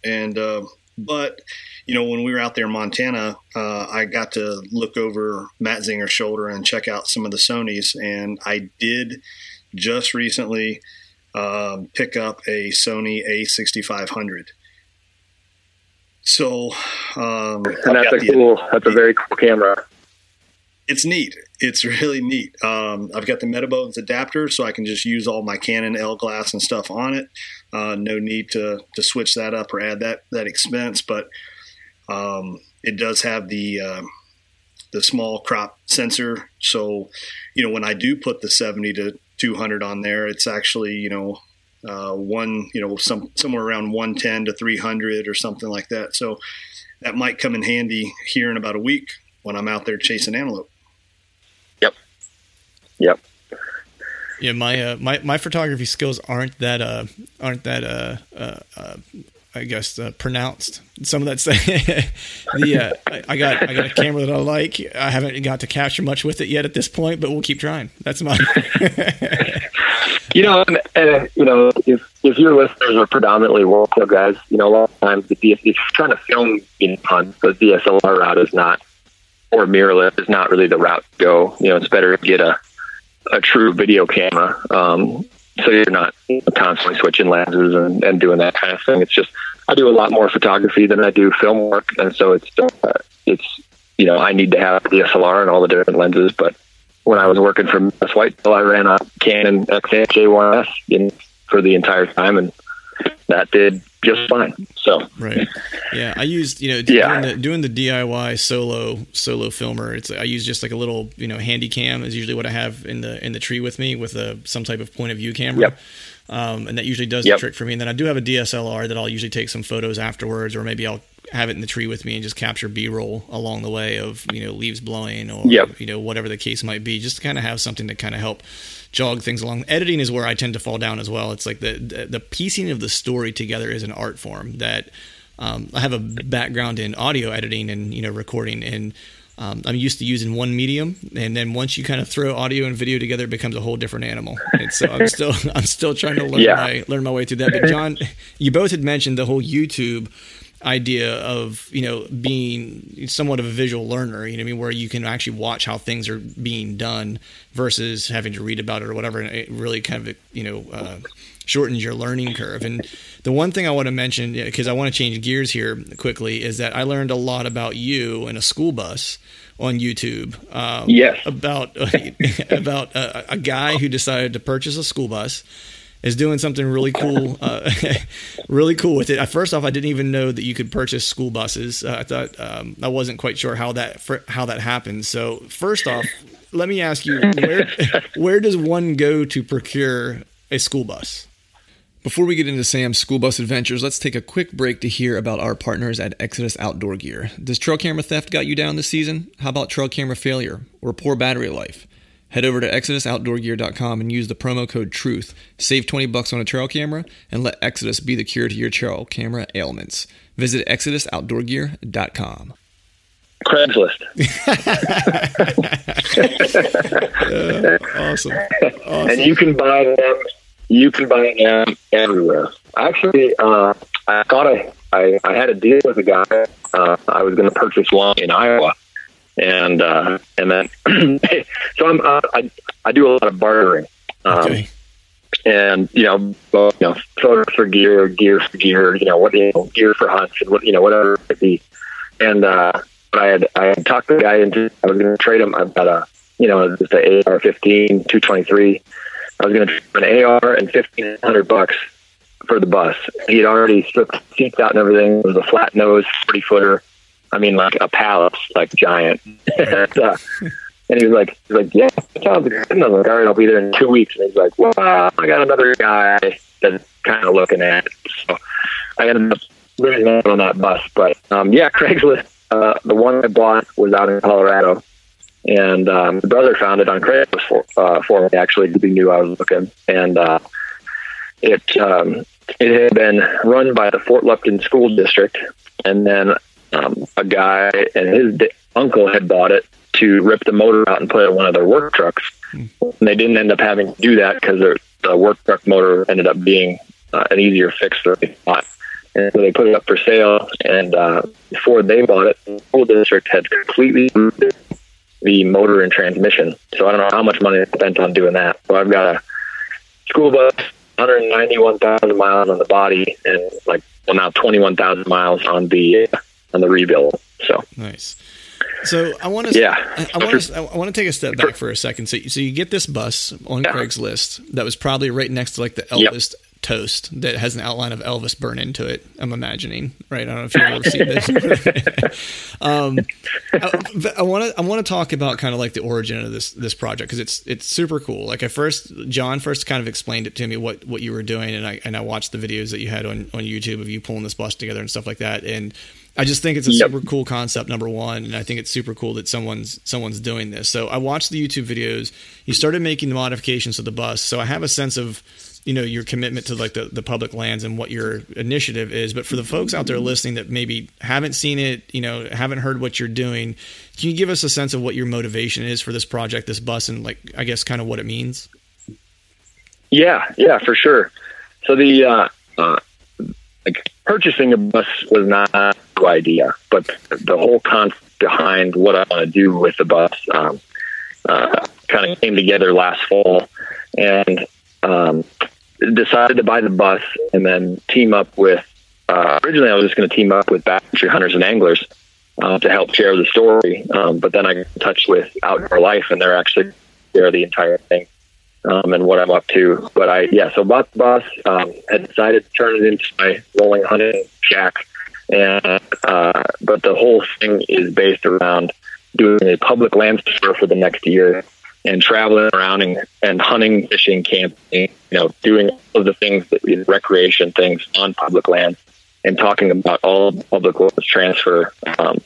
and uh, but you know when we were out there in montana uh, i got to look over matt zinger's shoulder and check out some of the sonys. And i did just recently um, pick up a sony a6500 so, um, and that's a cool. That's a very cool camera. It's neat. It's really neat. Um, I've got the Metabones adapter, so I can just use all my Canon L glass and stuff on it. Uh, no need to to switch that up or add that that expense, but um, it does have the uh, the small crop sensor. So, you know, when I do put the 70 to 200 on there, it's actually you know uh, one, you know, some somewhere around 110 to 300 or something like that. So that might come in handy here in about a week when I'm out there chasing antelope. Yep. Yep. Yeah, my uh, my my photography skills aren't that uh aren't that uh, uh, uh I guess uh, pronounced. Some of that stuff. the uh, I got I got a camera that I like. I haven't got to capture much with it yet at this point, but we'll keep trying. That's my. you know, and, and, you know, if if your listeners are predominantly local guys, you know, a lot of times the if you're trying to film in hunts, the DSLR route is not, or mirrorless is not really the route to go. You know, it's better to get a a true video camera. Um, so you're not constantly switching lenses and, and doing that kind of thing. It's just I do a lot more photography than I do film work, and so it's uh, it's you know I need to have the DSLR and all the different lenses. But when I was working for Mass Whitetail, I ran a Canon XH A1S in, for the entire time, and that did just fine. So right, yeah. I used you know yeah. doing, the, doing the DIY solo solo filmer. It's I use just like a little you know handy cam is usually what I have in the in the tree with me with a some type of point of view camera. Yep. Um, and that usually does yep. the trick for me. And then I do have a DSLR that I'll usually take some photos afterwards, or maybe I'll have it in the tree with me and just capture B-roll along the way of you know leaves blowing or yep. you know whatever the case might be, just to kind of have something to kind of help jog things along. Editing is where I tend to fall down as well. It's like the the, the piecing of the story together is an art form that um, I have a background in audio editing and you know recording and. Um, I'm used to using one medium, and then once you kind of throw audio and video together, it becomes a whole different animal. And so I'm still I'm still trying to learn yeah. my learn my way through that. But John, you both had mentioned the whole YouTube idea of you know being somewhat of a visual learner you know I mean where you can actually watch how things are being done versus having to read about it or whatever and it really kind of you know uh, shortens your learning curve and the one thing I want to mention because I want to change gears here quickly is that I learned a lot about you in a school bus on YouTube um, yes. about about a, a guy who decided to purchase a school bus is doing something really cool, uh, really cool with it. First off, I didn't even know that you could purchase school buses. Uh, I thought um, I wasn't quite sure how that how that happens. So first off, let me ask you where where does one go to procure a school bus? Before we get into Sam's school bus adventures, let's take a quick break to hear about our partners at Exodus Outdoor Gear. Does trail camera theft got you down this season? How about trail camera failure or poor battery life? Head over to ExodusOutdoorGear.com and use the promo code TRUTH. Save 20 bucks on a trail camera and let Exodus be the cure to your trail camera ailments. Visit ExodusOutdoorGear.com. Craigslist. uh, awesome. awesome. And you can buy them. You can buy them everywhere. Actually, uh, I thought I, I, I had a deal with a guy. Uh, I was going to purchase one in Iowa and uh, and then so I'm uh, I I do a lot of bartering. Um, okay. And you know, well, you know, photos for gear, gear for gear, you know, what you know, gear for hunts, and what you know, whatever it might be. And uh, I had I had talked the guy into I was going to trade him. I've got a you know, it's the AR-15 223. I was going to trade an AR and fifteen hundred bucks for the bus. He had already stripped seats out and everything. It was a flat nose, forty footer. I mean, like a palace, like giant. and, uh, and he was like, he's like, yeah, sounds good. And I was like, all right, I'll be there in two weeks. And he's like, well, I got another guy that's kind of looking at it. So I ended up losing out on that bus. But um, yeah, Craigslist, uh, the one I bought was out in Colorado. And um, my brother found it on Craigslist for, uh, for me, actually, because he knew I was looking. And uh, it, um, it had been run by the Fort Lupton School District. And then um, a guy and his di- uncle had bought it to rip the motor out and put it in one of their work trucks. And they didn't end up having to do that because the work truck motor ended up being uh, an easier fix than they thought. And so they put it up for sale. And uh, before they bought it, the school district had completely the motor and transmission. So I don't know how much money they spent on doing that. So I've got a school bus, 191,000 miles on the body, and like well now 21,000 miles on the on the rebuild. So nice. So I want to, yeah, I, I want to, I want to take a step back for a second. So, so you get this bus on Yeah. Craigslist that was probably right next to like the Yep. Elvis toast that has an outline of Elvis burn into it. I'm imagining, right? I don't know if you've ever seen this. um, I want to, I want to talk about kind of like the origin of this this project because it's it's super cool. Like at first, John first kind of explained it to me what what you were doing, and I and I watched the videos that you had on on YouTube of you pulling this bus together and stuff like that, and I just think it's a Yep. super cool concept. Number one, and I think it's super cool that someone's someone's doing this. So I watched the YouTube videos. You started making the modifications to the bus, so I have a sense of you know your commitment to like the, the public lands and what your initiative is but for the folks out there listening that maybe haven't seen it you know haven't heard what you're doing can you give us a sense of what your motivation is for this project this bus and like i guess kind of what it means yeah yeah for sure so the uh, uh like purchasing a bus was not idea but the whole concept behind what i want to do with the bus um, uh, kind of came together last fall and um, decided to buy the bus and then team up with. Uh, originally, I was just going to team up with backcountry hunters and anglers uh, to help share the story. Um, but then I got in touch with Outdoor Life, and they're actually share the entire thing um, and what I'm up to. But I, yeah, so bought the bus. Um, had decided to turn it into my rolling hunting shack, and uh, but the whole thing is based around doing a public land tour for the next year and traveling around and, and hunting, fishing, camping, you know, doing all of the things that recreation things on public land and talking about all public lands transfer um,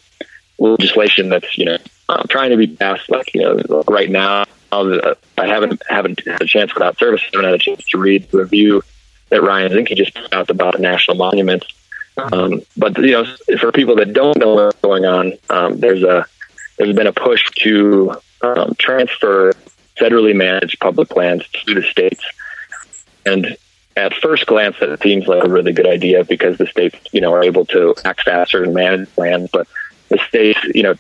legislation that's, you know, uh, trying to be passed like, you know, right now. Uh, I haven't haven't had a chance without service. I haven't had a chance to read the review that Ryan Zinke just put out about national monuments. Um, but you know, for people that don't know what's going on, um, there's a there's been a push to um, transfer federally managed public lands to the states. And at first glance, it seems like a really good idea because the states, you know, are able to act faster and manage land. But the states, you know,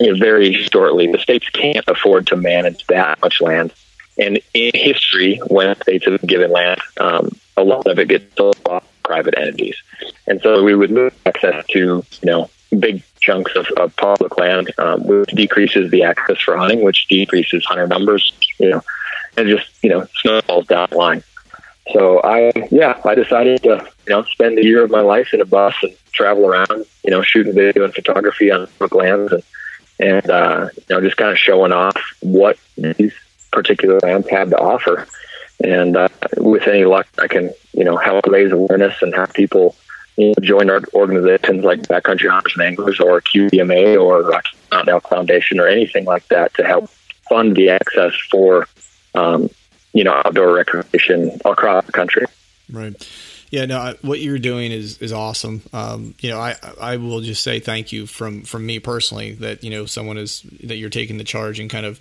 very shortly, the states can't afford to manage that much land. And in history, when states have given land, um, a lot of it gets sold off private entities. And so we would move access to, you know, big chunks of, of public land, um, which decreases the access for hunting, which decreases hunter numbers, you know, and just, you know, snowballs down the line. So I, yeah, I decided to, you know, spend a year of my life in a bus and travel around, you know, shooting video and photography on public lands and, and, uh, you know, just kind of showing off what these particular lands had to offer. And, uh, with any luck, I can, you know, help raise awareness and have people, you know, join our organizations like Backcountry Hunters and Anglers or QDMA or Rocky Mountain Elk Foundation or anything like that to help fund the access for, um, you know, outdoor recreation across the country. Right. Yeah, no, I, what you're doing is is awesome. Um, you know, I I will just say thank you from from me personally that you know someone is that you're taking the charge and kind of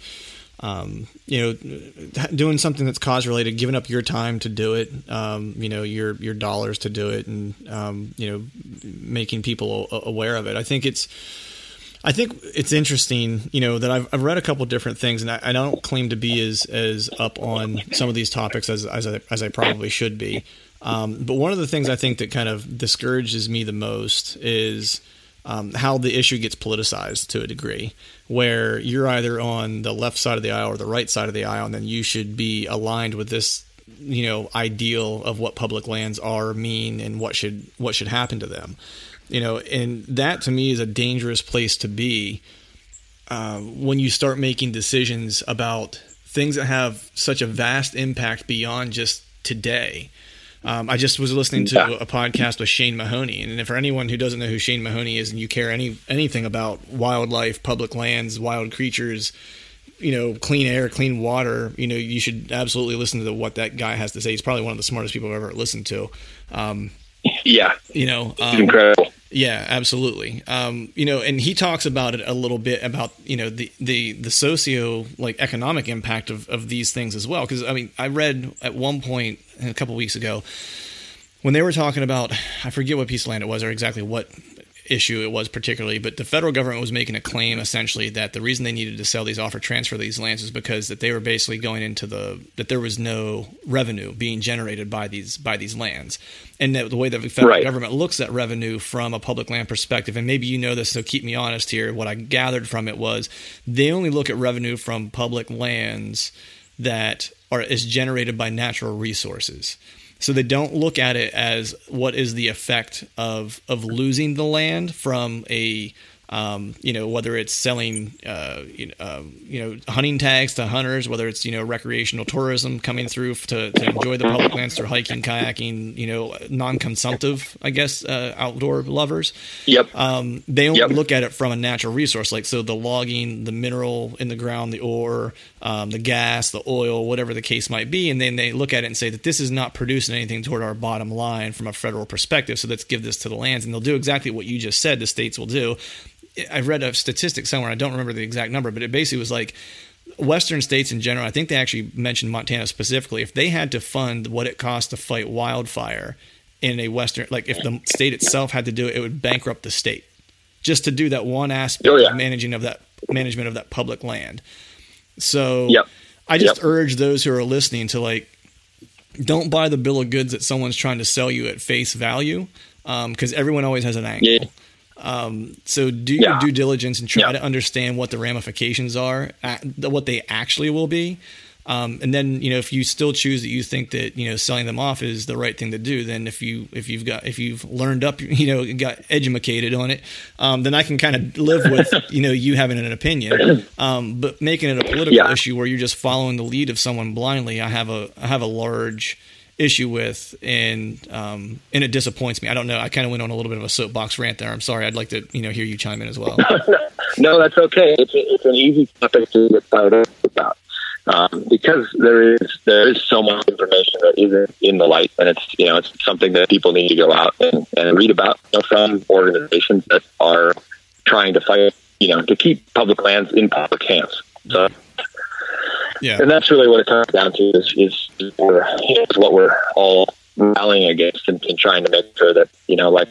um, you know, doing something that's cause related, giving up your time to do it, um, you know, your your dollars to do it, and um, you know, making people aware of it. I think it's. I think it's interesting, you know, that I've, I've read a couple different things, and I, I, don't claim to be as as up on some of these topics as as I, as I probably should be. Um, but one of the things I think that kind of discourages me the most is um, how the issue gets politicized to a degree, where you're either on the left side of the aisle or the right side of the aisle, and then you should be aligned with this, you know, ideal of what public lands are, mean, and what should what should happen to them. You know, and that to me is a dangerous place to be uh, when you start making decisions about things that have such a vast impact beyond just today. Um, I just was listening to yeah. a podcast with Shane Mahoney, and for anyone who doesn't know who Shane Mahoney is, and you care any anything about wildlife, public lands, wild creatures, you know, clean air, clean water, you know, you should absolutely listen to the, what that guy has to say. He's probably one of the smartest people I've ever listened to. Um, yeah, you know, um, incredible. Yeah, absolutely. Um, you know, and he talks about it a little bit about you know the the the socio like economic impact of of these things as well. Because I mean, I read at one point a couple weeks ago when they were talking about I forget what piece of land it was or exactly what issue it was particularly, but the federal government was making a claim essentially that the reason they needed to sell these offer transfer these lands is because that they were basically going into the that there was no revenue being generated by these by these lands, and that the way that the federal right. government looks at revenue from a public land perspective, and maybe you know this, so keep me honest here. What I gathered from it was they only look at revenue from public lands that are is generated by natural resources. So they don't look at it as what is the effect of of losing the land from a Um, you know, whether it's selling, uh, you, know, uh, you know, hunting tags to hunters, whether it's you know recreational tourism coming through to, to enjoy the public lands through hiking, kayaking, you know, non-consumptive, I guess, uh, outdoor lovers. Yep. Um, they only Yep. look at it from a natural resource, like so the logging, the mineral in the ground, the ore, um, the gas, the oil, whatever the case might be, and then they look at it and say that this is not producing anything toward our bottom line from a federal perspective. So let's give this to the lands, and they'll do exactly what you just said. The states will do. I read a statistic somewhere. I don't remember the exact number, but it basically was like Western states in general. I think they actually mentioned Montana specifically. If they had to fund what it costs to fight wildfire in a Western, like if the state itself had to do it, it would bankrupt the state just to do that one aspect Oh, yeah. of managing of that management of that public land. So Yep. I just Yep. urge those who are listening to like don't buy the bill of goods that someone's trying to sell you at face value um, because everyone always has an angle. Yeah. Um, so do Yeah. your due diligence and try Yeah. to understand what the ramifications are, uh, what they actually will be. Um, and then you know if you still choose that you think that you know selling them off is the right thing to do, then if you if you've got if you've learned up you know got educated on it, um, then I can kind of live with you know you having an opinion. Um, but making it a political Yeah. issue where you're just following the lead of someone blindly, I have a I have a large issue with and um, and it disappoints me. I don't know. I kind of went on a little bit of a soapbox rant there. I'm sorry. I'd like to you know hear you chime in as well. No, that's okay. It's, it's an easy topic to get fired up about um, because there is there is so much information that isn't in the light, and it's you know it's something that people need to go out and, and read about you know, from organizations that are trying to fight you know to keep public lands in public hands. So, Yeah. and that's really what it comes down to is is, is, what we're all rallying against and, and trying to make sure that you know like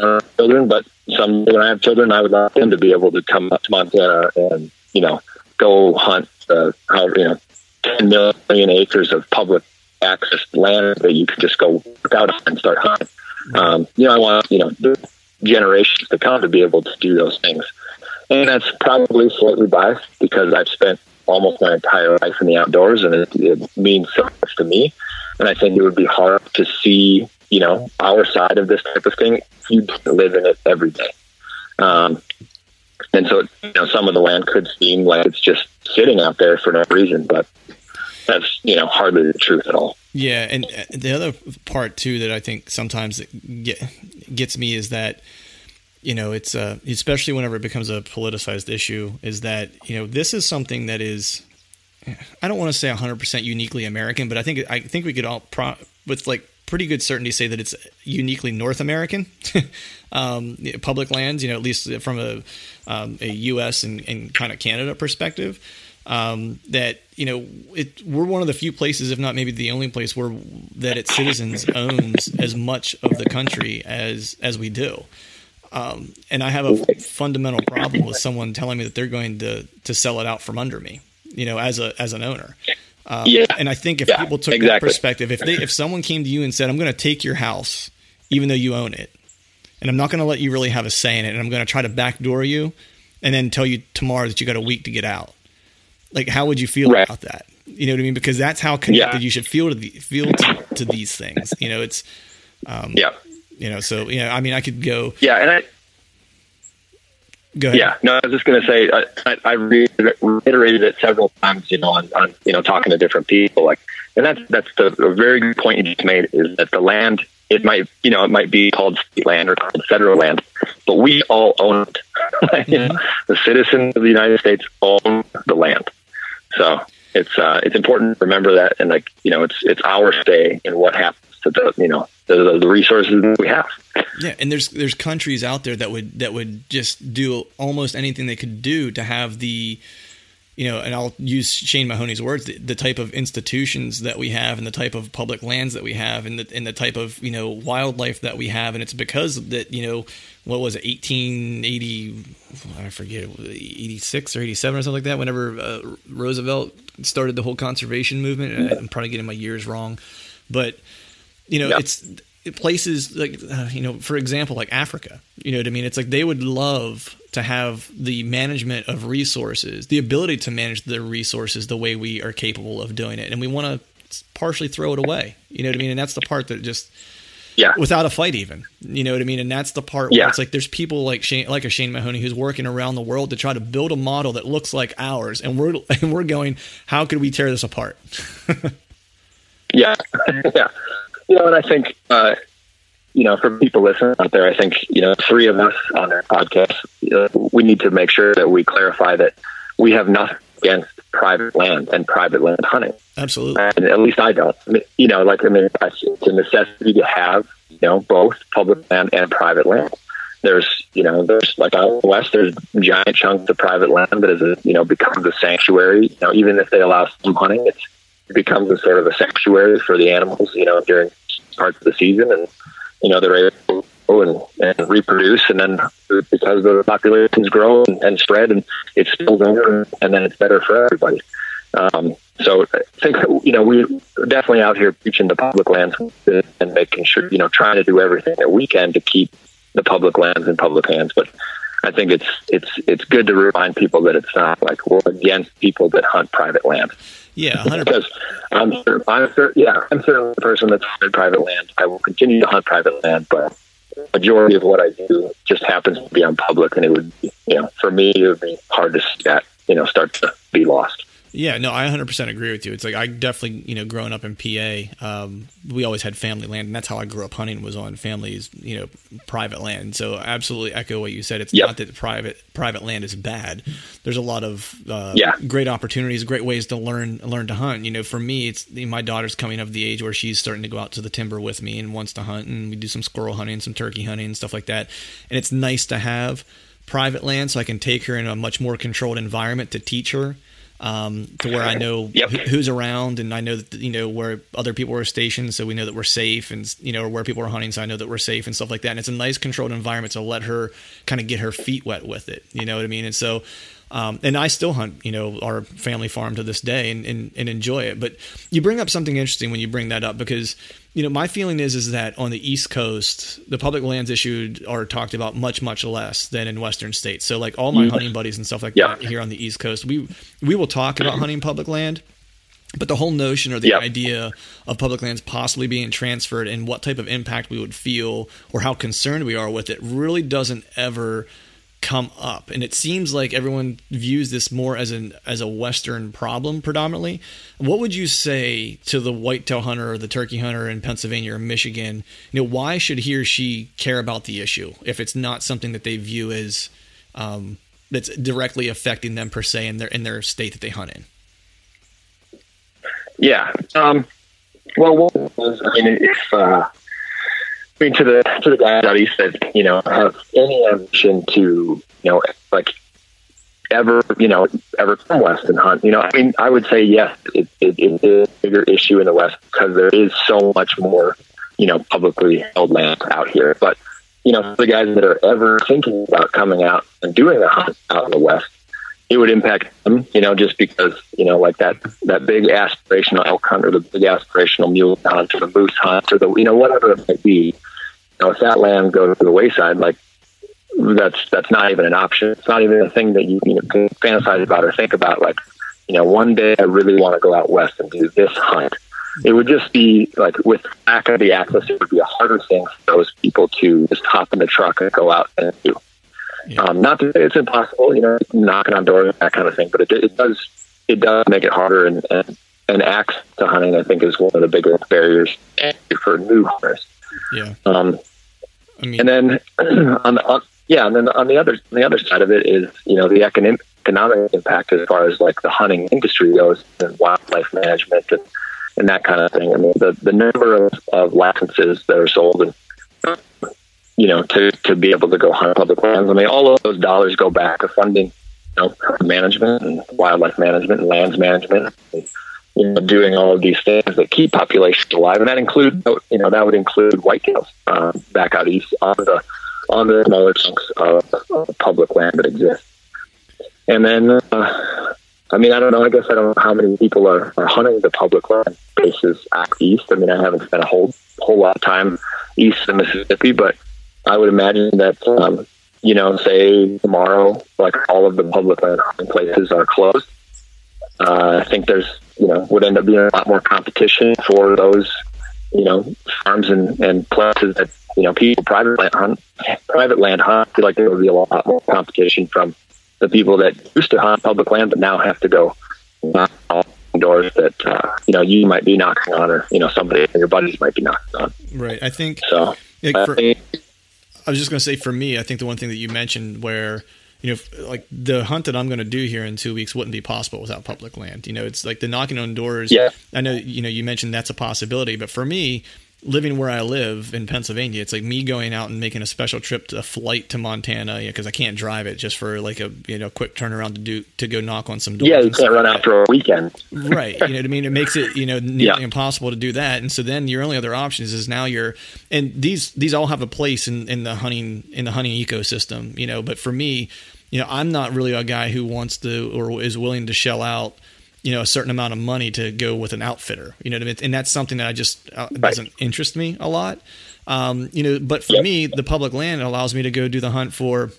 uh, children, but some when I have children, I would like them to be able to come up to Montana and you know go hunt uh, how you know ten million acres of public access land that you can just go out and start hunting. Um, you know, I want you know the generations to come to be able to do those things, and that's probably slightly biased because I've spent almost my entire life in the outdoors, and it, it means so much to me. And I think it would be hard to see, you know, our side of this type of thing if you didn't live in it every day. Um, and so, you know, some of the land could seem like it's just sitting out there for no reason, but that's, you know, hardly the truth at all. Yeah, and uh, the other part too that I think sometimes get, gets me is that you know it's uh, especially whenever it becomes a politicized issue is that you know this is something that is I don't want to say 100% uniquely American, but I think I think we could all pro- with like pretty good certainty say that it's uniquely North American um, public lands. You know, at least from a um, a U.S. and, and kind of Canada perspective. Um, that you know, it, we're one of the few places, if not maybe the only place, where that its citizens owns as much of the country as as we do. Um, and I have a fundamental problem with someone telling me that they're going to to sell it out from under me. You know, as a as an owner. Um, Yeah. And I think if Yeah, people took that perspective, if they if someone came to you and said, "I'm going to take your house, even though you own it, and I'm not going to let you really have a say in it, and I'm going to try to backdoor you, and then tell you tomorrow that you got a week to get out," like how would you feel Right. about that? You know what I mean? Because that's how connected Yeah. you should feel to the feel to, to these things. You know, it's um, Yeah. You know, so you know, I mean, I could go Yeah. And I, go ahead. Yeah, no, I was just going to say I, I, I reiterated it several times, you know, on, on you know talking to different people, like, and that's that's the a very good point you just made is that the land it might you know it might be called state land or called federal land, but we all own it. Know, the citizens of the United States own the land, so it's uh, it's important to remember that, and like you know, it's it's our say in what happens to the you know the, the resources we have. Yeah, and there's there's countries out there that would that would just do almost anything they could do to have the you know, and I'll use Shane Mahoney's words, the, the type of institutions that we have and the type of public lands that we have and the and the type of, you know, wildlife that we have and it's because that, you know, what was it 1880 I forget 86 or 87 or something like that whenever uh, Roosevelt started the whole conservation movement. I'm probably getting my years wrong. But you know, it's places like uh, you know for example like africa you know what i mean it's like they would love to have the management of resources the ability to manage the resources the way we are capable of doing it and we want to partially throw it away you know what i mean and that's the part that just yeah. without a fight even. You know what I mean? And that's the part Yeah. where it's like there's people like Shane like a Shane Mahoney who's working around the world to try to build a model that looks like ours and we're and we're going, how could we tear this apart? Yeah, yeah. You know, and I think, uh, you know, for people listening out there, I think, you know, three of us on our podcast, uh, we need to make sure that we clarify that we have nothing against private land and private land hunting. Absolutely. And at least I don't. I mean, you know, like, I mean, it's a necessity to have, you know, both public land and private land. There's, you know, there's like out West, there's giant chunks of private land that is, a, you know, becomes a sanctuary. You know, even if they allow some hunting, it's, it becomes a sort of a sanctuary for the animals, you know, during parts of the season. And, you know, they're able to go and, and reproduce. And then because the populations grow and, and spread and it spills over and then it's better for everybody. Um, so I think, you know, we're definitely out here preaching the public lands and making sure, you know, trying to do everything that we can to keep the public lands in public hands. But I think it's, it's, it's good to remind people that it's not like we're against people that hunt private land. Yeah, 100 Because I'm, I'm yeah, I'm certainly the person that's hunted private land. I will continue to hunt private land, but majority of what I do just happens to be on public, and it would, you know, for me, it would be hard to see that, you know, start to be lost. Yeah, no, I 100% agree with you. It's like I definitely, you know, growing up in PA, um, we always had family land, and that's how I grew up hunting was on families, you know, private land. So absolutely echo what you said. It's Yep. not that private private land is bad. There's a lot of uh, Yeah. great opportunities, great ways to learn learn to hunt. You know, for me, it's my daughter's coming of the age where she's starting to go out to the timber with me and wants to hunt, and we do some squirrel hunting, some turkey hunting, and stuff like that. And it's nice to have private land so I can take her in a much more controlled environment to teach her um, to where I know Yep. who's around and I know that you know where other people are stationed, so we know that we're safe, and you know where people are hunting, so I know that we're safe and stuff like that. And it's a nice controlled environment to let her kind of get her feet wet with it. You know what I mean? And so. Um, and I still hunt, you know, our family farm to this day and, and, and enjoy it. But you bring up something interesting when you bring that up because, you know, my feeling is is that on the East Coast, the public lands issued are talked about much much less than in Western states. So like all my hunting buddies and stuff like Yeah. that here on the East Coast, we we will talk about hunting public land, but the whole notion or the idea of public lands possibly being transferred and what type of impact we would feel or how concerned we are with it really doesn't ever come up. And it seems like everyone views this more as an as a western problem predominantly. What would you say to the whitetail hunter or the turkey hunter in Pennsylvania or Michigan? You know why should he or she care about the issue if it's not something that they view as um, that's directly affecting them per se in their in their state that they hunt in? Yeah. Um, well, I mean, if, uh, mean, to the, to the guy out east that, you know, have any ambition to, you know, like ever, you know, ever come west and hunt, you know, I mean, I would say, yes, it, it, it is a bigger issue in the west because there is so much more, you know, publicly held land out here. But, you know, the guys that are ever thinking about coming out and doing a hunt out in the west, it would impact them, you know, just because, you know, like that, that big aspirational elk hunt or the big aspirational mule hunt or the moose hunt or the, you know, whatever it might be. Know, if that land goes to the wayside, like that's, that's not even an option. It's not even a thing that you, you know, can fantasize about or think about. Like, you know, one day I really want to go out west and do this hunt. It would just be like with lack of the access, it would be a harder thing for those people to just hop in the truck and go out and do. Yeah. Um, not that it's impossible, you know, knocking on doors, and that kind of thing, but it, it does it does make it harder. And, and and access to hunting, I think, is one of the bigger barriers for new hunters. Yeah Um, I mean and then on, the, on yeah, and then on the other on the other side of it is you know the economic economic impact as far as like the hunting industry goes and wildlife management and, and that kind of thing. I mean the the number of, of licenses that are sold and you know to to be able to go hunt public lands. I mean all of those dollars go back to funding you know management and wildlife management and lands management. And, you know, doing all of these things that keep populations alive, and that include, you know, that would include whitetails um, back out east on the on the smaller chunks of, public land that exist. And then, uh, I mean, I don't know. I guess I don't know how many people are, are hunting the public land bases out east. I mean, I haven't spent a whole whole lot of time east of Mississippi, but I would imagine that, um, you know, say tomorrow, like all of the public land places are closed. Uh, I think there's, you know, would end up being a lot more competition for those you know, farms and, and places that, you know, people private land hunt, private land hunt, I feel like there would be a lot more competition from the people that used to hunt public land, but now have to go doors that, uh, you know, you might be knocking on or, you know, somebody your buddies might be knocking on. Right. I think, so, like for, I was just going to say for me, I think the one thing that you mentioned where, you know, like the hunt that I'm going to do here in two weeks wouldn't be possible without public land. You know, it's like the knocking on doors. Yeah. I know, you know, you mentioned that's a possibility, but for me, living where I live in Pennsylvania, it's like me going out and making a special trip to a flight to Montana because I can't drive it just for like a you know quick turnaround to do to go knock on some doors. Yeah, you can't run after a weekend. right. You know what I mean? It makes it you know nearly yeah. impossible to do that. And so then your only other options is now you're and these these all have a place in in the hunting in the hunting ecosystem. You know, but for me, you know, I'm not really a guy who wants to or is willing to shell out you know a certain amount of money to go with an outfitter you know I mean? and that's something that i just uh, doesn't interest me a lot um, you know but for yep. me the public land allows me to go do the hunt for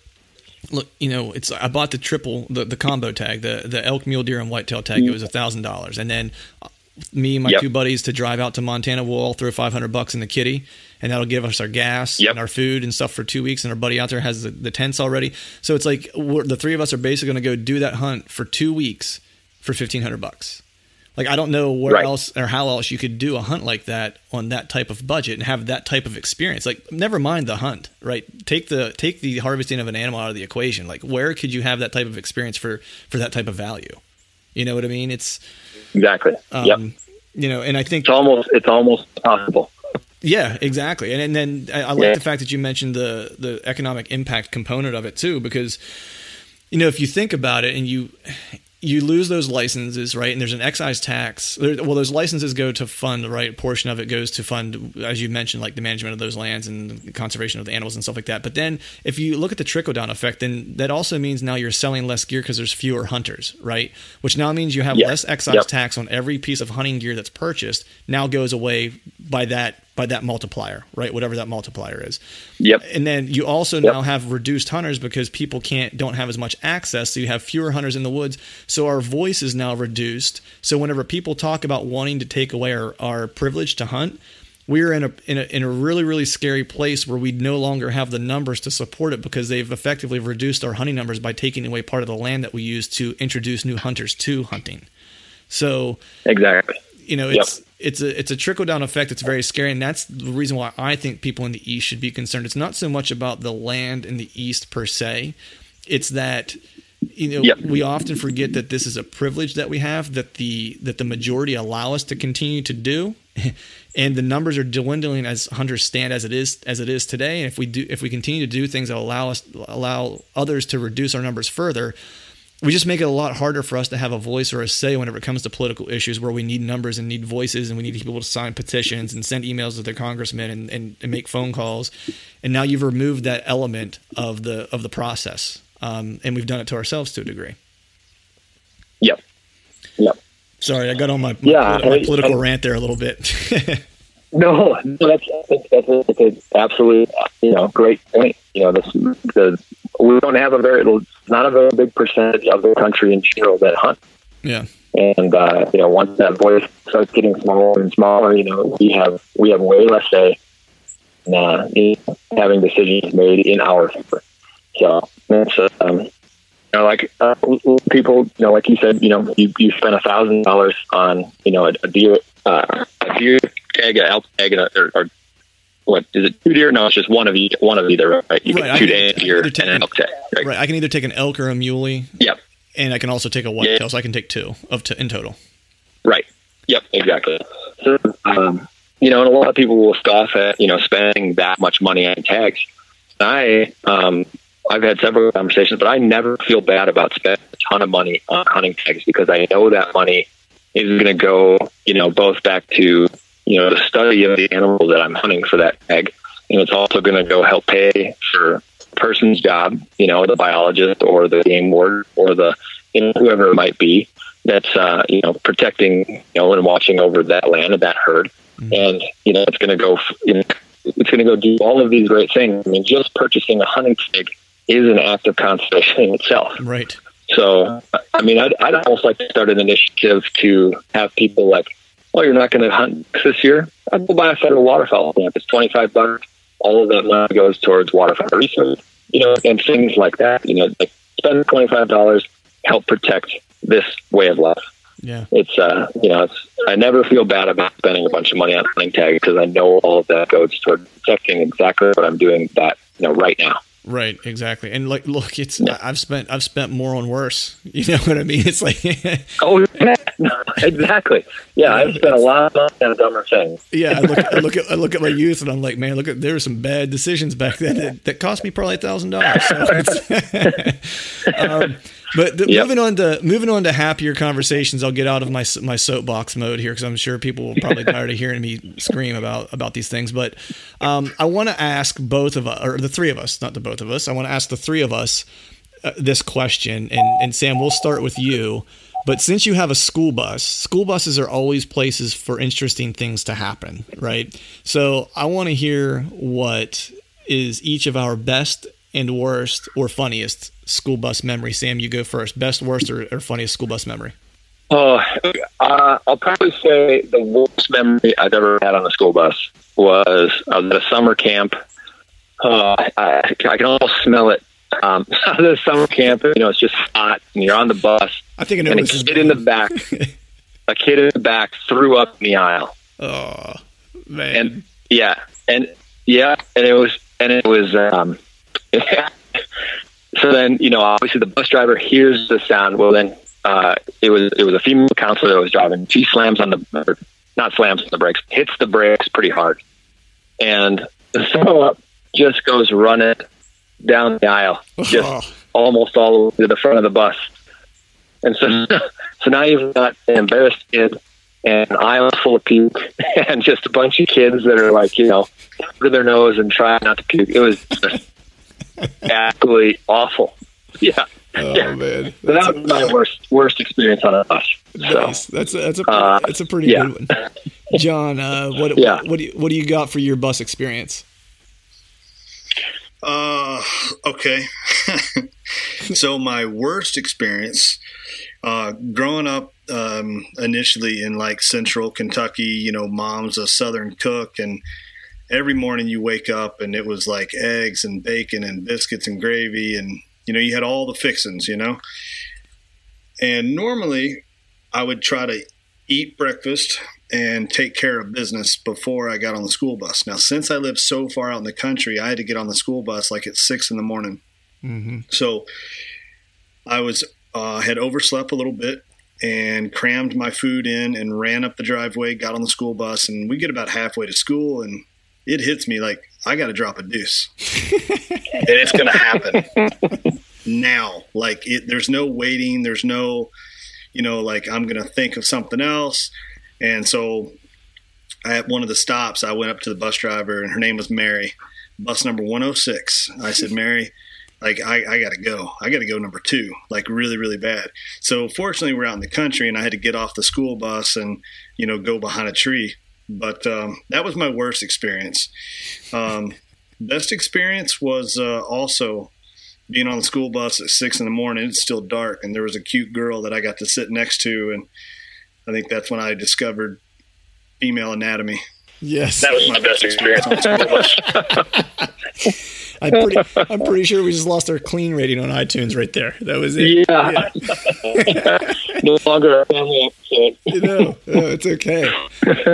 look you know it's i bought the triple the, the combo tag the the elk mule deer and whitetail tag it was a thousand dollars and then uh, me and my yep. two buddies to drive out to montana we'll all throw 500 bucks in the kitty and that'll give us our gas yep. and our food and stuff for two weeks and our buddy out there has the, the tents already so it's like the three of us are basically going to go do that hunt for two weeks for fifteen hundred bucks. Like I don't know where right. else or how else you could do a hunt like that on that type of budget and have that type of experience. Like never mind the hunt, right? Take the take the harvesting of an animal out of the equation. Like where could you have that type of experience for for that type of value? You know what I mean? It's exactly. Um, yep. You know, and I think it's almost it's almost possible. Yeah, exactly. And and then I, I like yeah. the fact that you mentioned the the economic impact component of it too, because you know if you think about it and you you lose those licenses, right? And there's an excise tax. Well, those licenses go to fund, right? A portion of it goes to fund, as you mentioned, like the management of those lands and conservation of the animals and stuff like that. But then if you look at the trickle down effect, then that also means now you're selling less gear because there's fewer hunters, right? Which now means you have less excise yep. tax on every piece of hunting gear that's purchased now goes away by that by that multiplier, right? Whatever that multiplier is. Yep. And then you also yep. now have reduced hunters because people can't don't have as much access, so you have fewer hunters in the woods. So our voice is now reduced. So whenever people talk about wanting to take away our, our privilege to hunt, we're in a, in a in a really really scary place where we no longer have the numbers to support it because they've effectively reduced our hunting numbers by taking away part of the land that we use to introduce new hunters to hunting. So exactly, you know, it's yep it's a it's a trickle down effect. It's very scary, and that's the reason why I think people in the East should be concerned. It's not so much about the land in the East per se; it's that you know yep. we often forget that this is a privilege that we have that the that the majority allow us to continue to do, and the numbers are dwindling as hunters stand as it is as it is today. And if we do if we continue to do things that allow us allow others to reduce our numbers further we just make it a lot harder for us to have a voice or a say whenever it comes to political issues where we need numbers and need voices and we need people to sign petitions and send emails to their congressmen and, and, and make phone calls. And now you've removed that element of the of the process. Um, and we've done it to ourselves to a degree. Yep. Yep. Sorry, I got on my, my, yeah, my political I, rant there a little bit. no, no, that's that's, a, that's an absolute you know great point. You know, this, the we don't have a very not a very big percentage of the country in general that hunt. Yeah. And uh, you know, once that voice starts getting smaller and smaller, you know, we have we have way less say in, uh, having decisions made in our favor. So that's um, you know, like uh, people, you know, like you said, you know, you, you spend a thousand dollars on you know a, a deer, uh, a deer tag, an elk tag, and a, or, or what is it two deer? No, it's just one of each one of either. Right, you right, get two deer and an elk tag. Right? right? I can either take an elk or a muley. Yep. And I can also take a whitetail, yeah. so I can take two of t- in total. Right. Yep. Exactly. So, um, you know, and a lot of people will scoff at you know spending that much money on tags. I um, I've had several conversations, but I never feel bad about spending a ton of money on hunting tags because I know that money is going to go, you know, both back to you know, the study of the animal that I'm hunting for that egg. And it's also going to go help pay for a person's job, you know, the biologist or the game ward or the, you know, whoever it might be that's, uh, you know, protecting, you know, and watching over that land and that herd. Mm-hmm. And, you know, it's going to go, you know, it's going to go do all of these great things. I mean, just purchasing a hunting pig is an act of conservation in itself. Right. So, I mean, I'd, I'd almost like to start an initiative to have people like oh, you're not going to hunt this year? I'd go buy a federal waterfowl stamp. It's 25 bucks. All of that money goes towards waterfowl research, you know, and things like that. You know, like spend $25, help protect this way of life. Yeah. It's, uh, you know, it's, I never feel bad about spending a bunch of money on hunting tags because I know all of that goes toward protecting exactly what I'm doing that, you know, right now. Right, exactly. And like, look, it's yeah. I've spent I've spent more on worse. You know what I mean? It's like, oh, no, exactly. Yeah, I've spent a lot of money on dumber things. yeah, I look, I look at I look at my youth, and I'm like, man, look at there were some bad decisions back then that, that cost me probably a thousand dollars. Um, but the, yep. moving on to moving on to happier conversations, I'll get out of my my soapbox mode here because I'm sure people will probably tired of hearing me scream about about these things. But um, I want to ask both of us, or the three of us, not the both of us. I want to ask the three of us uh, this question, and and Sam, we'll start with you. But since you have a school bus, school buses are always places for interesting things to happen, right? So I want to hear what is each of our best and worst or funniest school bus memory? Sam, you go first. Best, worst, or, or funniest school bus memory? Oh, uh, I'll probably say the worst memory I've ever had on a school bus was was at a summer camp. Uh, I, I can almost smell it. Um, the summer camp, you know, it's just hot, and you're on the bus. I think I know and a kid in the back, a kid in the back threw up in the aisle. Oh man! And yeah, and yeah, and it was, and it was, um, so then, you know, obviously the bus driver hears the sound. Well, then uh, it was it was a female counselor that was driving. She slams on the not slams on the brakes, hits the brakes pretty hard, and throw just goes running down the aisle, just oh. almost all the way to the front of the bus. And so, so now you've got an embarrassed kid and an aisle full of puke, and just a bunch of kids that are like, you know, to their nose and trying not to puke. It was just absolutely awful. Yeah. Oh yeah. man, so that was my worst worst experience on a bus. So, nice. That's a, that's a uh, that's a pretty yeah. good one. John, uh, what yeah. what, what do you, what do you got for your bus experience? Uh, okay. so my worst experience, uh, growing up, um, initially in like central Kentucky, you know, mom's a Southern cook and every morning you wake up and it was like eggs and bacon and biscuits and gravy and you know you had all the fixings you know and normally i would try to eat breakfast and take care of business before i got on the school bus now since i lived so far out in the country i had to get on the school bus like at six in the morning mm-hmm. so i was uh, had overslept a little bit and crammed my food in and ran up the driveway got on the school bus and we get about halfway to school and it hits me like I got to drop a deuce, and it's going to happen now. Like it, there's no waiting. There's no, you know, like I'm going to think of something else. And so, at one of the stops, I went up to the bus driver, and her name was Mary, bus number 106. I said, Mary. Like I, I got to go. I got to go number two, like really, really bad. So fortunately, we're out in the country, and I had to get off the school bus and you know go behind a tree but um, that was my worst experience. Um, best experience was uh, also being on the school bus at six in the morning. It's still dark, and there was a cute girl that I got to sit next to, and I think that's when I discovered female anatomy. Yes, that was my best experience on the school. I'm pretty, I'm pretty sure we just lost our clean rating on iTunes right there. That was it. Yeah. yeah. no longer a family episode. you know, no, it's okay.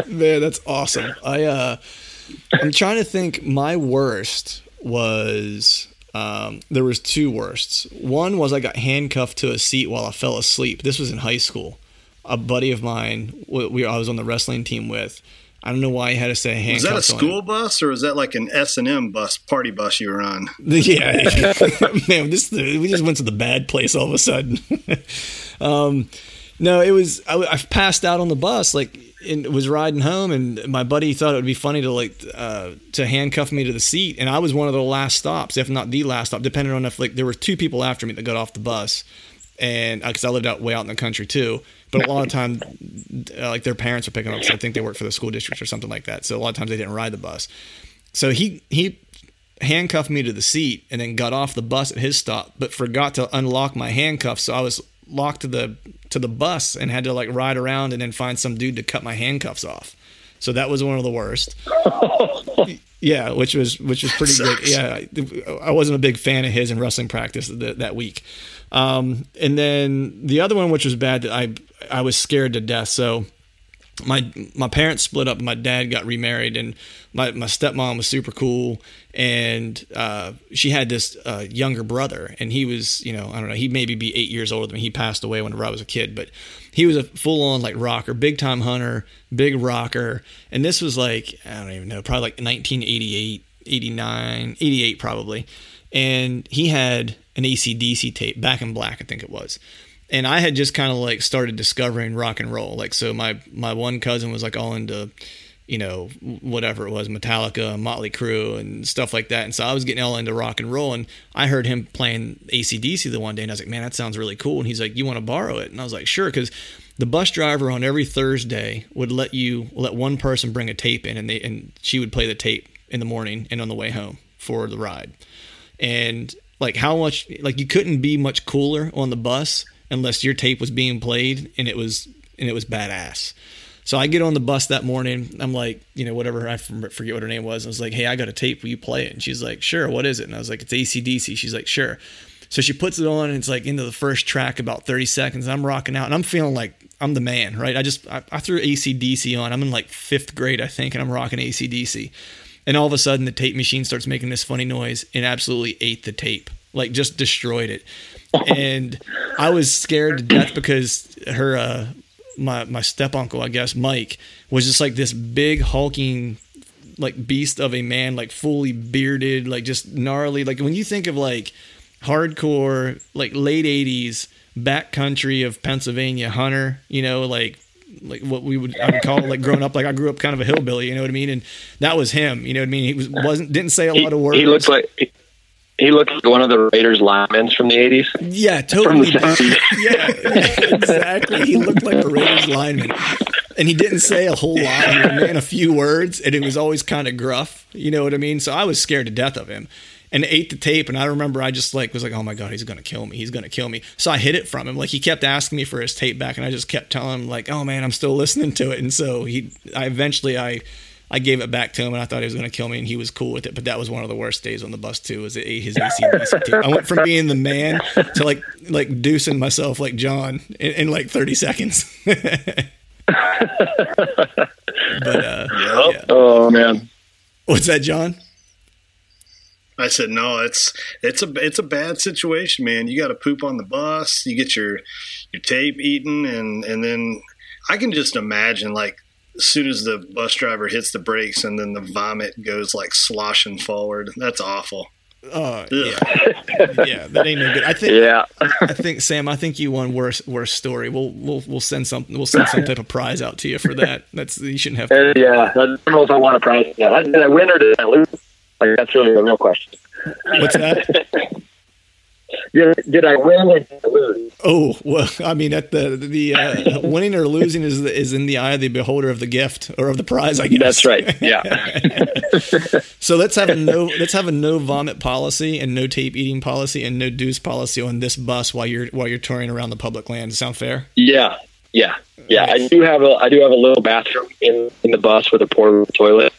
Man, that's awesome. I, uh, I'm trying to think. My worst was um, there was two worsts. One was I got handcuffed to a seat while I fell asleep. This was in high school. A buddy of mine, we, I was on the wrestling team with I don't know why he had to say handcuffs. Was that a school bus or is that like an S and M bus, party bus you were on? Yeah, man, this we just went to the bad place all of a sudden. um, no, it was I, I, passed out on the bus, like and was riding home, and my buddy thought it would be funny to like uh, to handcuff me to the seat, and I was one of the last stops, if not the last stop, depending on if like there were two people after me that got off the bus, and because uh, I lived out way out in the country too but a lot of time, uh, like their parents were picking up. So I think they worked for the school district or something like that. So a lot of times they didn't ride the bus. So he he handcuffed me to the seat and then got off the bus at his stop, but forgot to unlock my handcuffs. So I was locked to the to the bus and had to like ride around and then find some dude to cut my handcuffs off. So that was one of the worst. yeah, which was which was pretty good. Yeah, I wasn't a big fan of his in wrestling practice that, that week. Um, and then the other one, which was bad, that I I was scared to death. So my my parents split up. My dad got remarried, and my my stepmom was super cool, and uh, she had this uh, younger brother, and he was you know I don't know he maybe be eight years older than me. He passed away whenever I was a kid, but he was a full on like rocker, big time hunter, big rocker, and this was like I don't even know, probably like 1988, 89, 88 probably, and he had an ACDC tape, Back in Black, I think it was and I had just kind of like started discovering rock and roll. Like, so my my one cousin was like all into, you know, whatever it was, Metallica, Motley Crue, and stuff like that. And so I was getting all into rock and roll, and I heard him playing ACDC the one day, and I was like, man, that sounds really cool. And he's like, you want to borrow it? And I was like, sure, because the bus driver on every Thursday would let you let one person bring a tape in, and they and she would play the tape in the morning and on the way home for the ride. And like how much like you couldn't be much cooler on the bus unless your tape was being played and it was and it was badass. So I get on the bus that morning. I'm like, you know, whatever. I forget what her name was. I was like, hey, I got a tape. Will you play it? And she's like, sure. What is it? And I was like, it's ACDC. She's like, sure. So she puts it on and it's like into the first track about 30 seconds. I'm rocking out and I'm feeling like I'm the man, right? I just, I, I threw ACDC on. I'm in like fifth grade, I think, and I'm rocking ACDC. And all of a sudden the tape machine starts making this funny noise and absolutely ate the tape, like just destroyed it and I was scared to death because her uh, my my step uncle, I guess Mike, was just like this big hulking like beast of a man, like fully bearded, like just gnarly. Like when you think of like hardcore, like late '80s backcountry of Pennsylvania hunter, you know, like like what we would I would call like growing up. Like I grew up kind of a hillbilly, you know what I mean? And that was him. You know what I mean? He was wasn't didn't say a lot of words. He looked like he looked like one of the Raiders linemen from the eighties. Yeah, totally. yeah, exactly. He looked like a Raiders lineman, and he didn't say a whole lot. He ran a few words, and it was always kind of gruff. You know what I mean? So I was scared to death of him, and ate the tape. And I remember I just like was like, "Oh my god, he's gonna kill me! He's gonna kill me!" So I hid it from him. Like he kept asking me for his tape back, and I just kept telling him like, "Oh man, I'm still listening to it." And so he, I eventually I I gave it back to him and I thought he was going to kill me and he was cool with it. But that was one of the worst days on the bus too. Was it his ACDC tape? I went from being the man to like like deucing myself like John in, in like thirty seconds. but uh, yep. yeah. oh man, what's that, John? I said no. It's it's a it's a bad situation, man. You got to poop on the bus. You get your your tape eaten, and and then I can just imagine like as soon as the bus driver hits the brakes and then the vomit goes like sloshing forward. That's awful. Uh, yeah, yeah, that ain't no good. I think. Yeah, I think Sam. I think you won worst worst story. We'll we'll we'll send some we'll send some type of prize out to you for that. That's you shouldn't have. To. Uh, yeah, I don't know if I want a prize. Yeah, did I win or did I lose? Like that's really the real question. What's that? did, did I win or did I lose? Oh well, I mean, at the the uh, winning or losing is is in the eye of the beholder of the gift or of the prize. I guess that's right. Yeah. so let's have a no let's have a no vomit policy and no tape eating policy and no deuce policy on this bus while you're while you're touring around the public land. Sound fair? Yeah, yeah, yeah. I do have a I do have a little bathroom in in the bus with a portable toilet,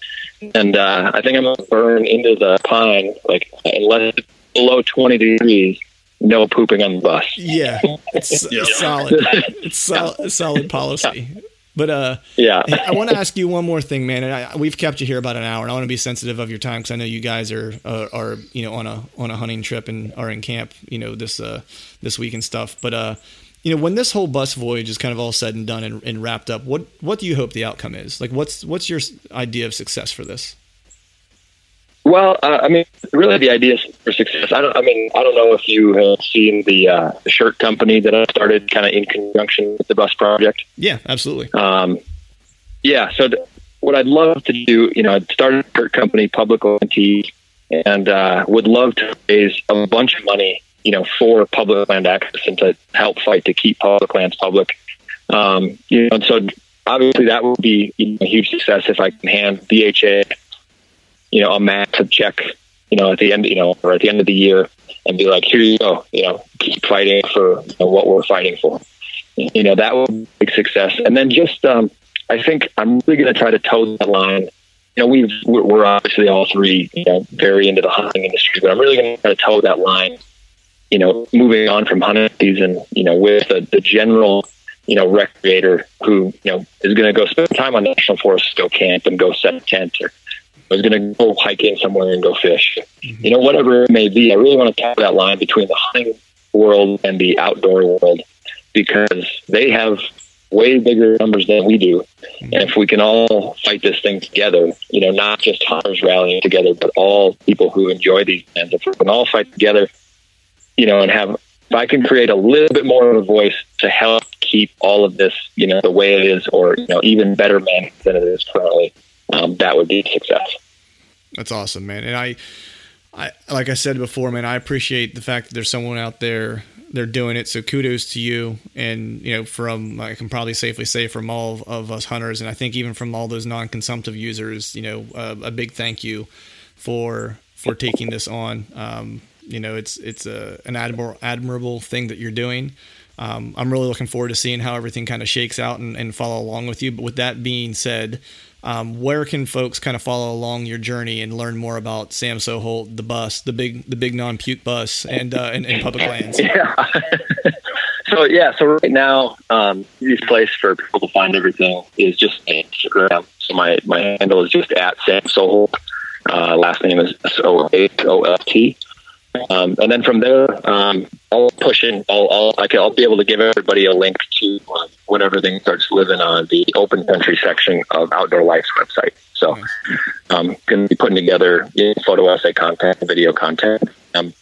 and uh, I think I'm gonna burn into the pine like unless it's below 20 degrees, no pooping on the bus. Yeah, it's yeah. solid. It's solid, solid policy. But uh, yeah, I want to ask you one more thing, man. And I, we've kept you here about an hour, and I want to be sensitive of your time because I know you guys are uh, are you know on a on a hunting trip and are in camp, you know this uh this week and stuff. But uh, you know when this whole bus voyage is kind of all said and done and, and wrapped up, what what do you hope the outcome is? Like, what's what's your idea of success for this? Well, uh, I mean, really, the idea for success. I don't. I mean, I don't know if you have seen the, uh, the shirt company that I started, kind of in conjunction with the bus project. Yeah, absolutely. Um, yeah. So, th- what I'd love to do, you know, I'd start a shirt company, public ONT, and uh, would love to raise a bunch of money, you know, for public land access and to help fight to keep public lands public. Um, you know, and so obviously that would be you know, a huge success if I can hand BHA you know, a massive check, you know, at the end, you know, or at the end of the year and be like, here you go, you know, keep fighting for you know, what we're fighting for. you know, that would be a big success. And then just, um, I think I'm really going to try to toe that line. You know, we've, we're obviously all three, you know, very into the hunting industry, but I'm really going to try to toe that line, you know, moving on from hunting season, you know, with the, the general, you know, recreator who, you know, is going to go spend time on national forest, go camp and go set a tent or is going to go hiking somewhere and go fish. Mm-hmm. You know, whatever it may be, I really want to tap that line between the hunting world and the outdoor world because they have way bigger numbers than we do. Mm-hmm. And if we can all fight this thing together, you know, not just hunters rallying together, but all people who enjoy these lands, if we can all fight together, you know, and have, if I can create a little bit more of a voice to help keep all of this, you know, the way it is, or, you know, even better managed than it is currently, um, that would be success. That's awesome, man. And I, I, like I said before, man, I appreciate the fact that there's someone out there they're doing it. So kudos to you. And, you know, from, I can probably safely say from all of us hunters, and I think even from all those non consumptive users, you know, uh, a big thank you for, for taking this on. Um, you know, it's, it's a, an admirable, admirable thing that you're doing. Um, I'm really looking forward to seeing how everything kind of shakes out and, and follow along with you. But with that being said, um, where can folks kind of follow along your journey and learn more about Sam Soholt, the bus, the big, the big non-puke bus, and uh, and, and public lands? Yeah. so yeah, so right now, um, place for people to find everything is just Instagram. So my my handle is just at Sam Soholt. Uh, last name is S O H O L T. Um, and then from there, um, I'll push in. I'll, I'll, I can, I'll be able to give everybody a link to uh, when everything starts living on the open country section of Outdoor Life's website. So, um, going to be putting together you know, photo essay content, video content, um,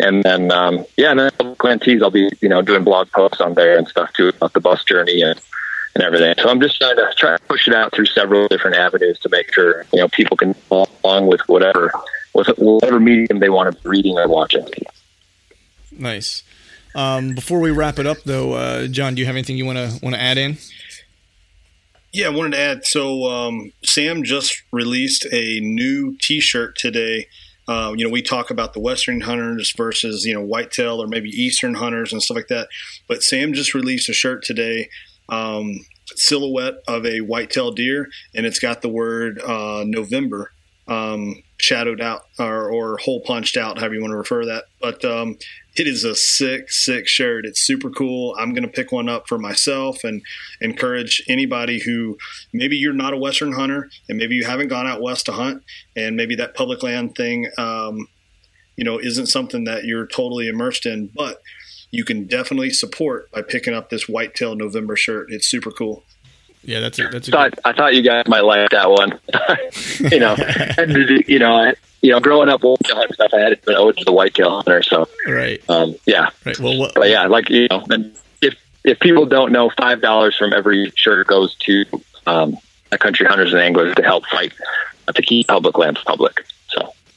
and then um, yeah, and then Glentees, I'll be you know doing blog posts on there and stuff too about the bus journey and and everything. So I'm just trying to try to push it out through several different avenues to make sure you know people can follow along with whatever with whatever medium they want to be reading or watching. Nice. Um, before we wrap it up, though, uh, John, do you have anything you want to want to add in? Yeah, I wanted to add. So um, Sam just released a new T-shirt today. Uh, you know, we talk about the Western hunters versus you know whitetail or maybe Eastern hunters and stuff like that. But Sam just released a shirt today, um, silhouette of a whitetail deer, and it's got the word uh, November um, shadowed out or, or hole punched out, however you want to refer to that. But um, it is a sick, sick shirt. It's super cool. I'm going to pick one up for myself and encourage anybody who maybe you're not a Western hunter and maybe you haven't gone out west to hunt and maybe that public land thing, um, you know, isn't something that you're totally immersed in, but you can definitely support by picking up this whitetail November shirt. It's super cool. Yeah, that's a, that's a thought, good... I thought you guys might like that one. you know, and, you know, I, you know, growing up whitetail hunting stuff, I had been owed to the whitetail hunter. So, right, um, yeah, right. Well, what... but yeah, like you know, if if people don't know, five dollars from every shirt goes to um, Backcountry Hunters and Anglers to help fight to keep public lands public.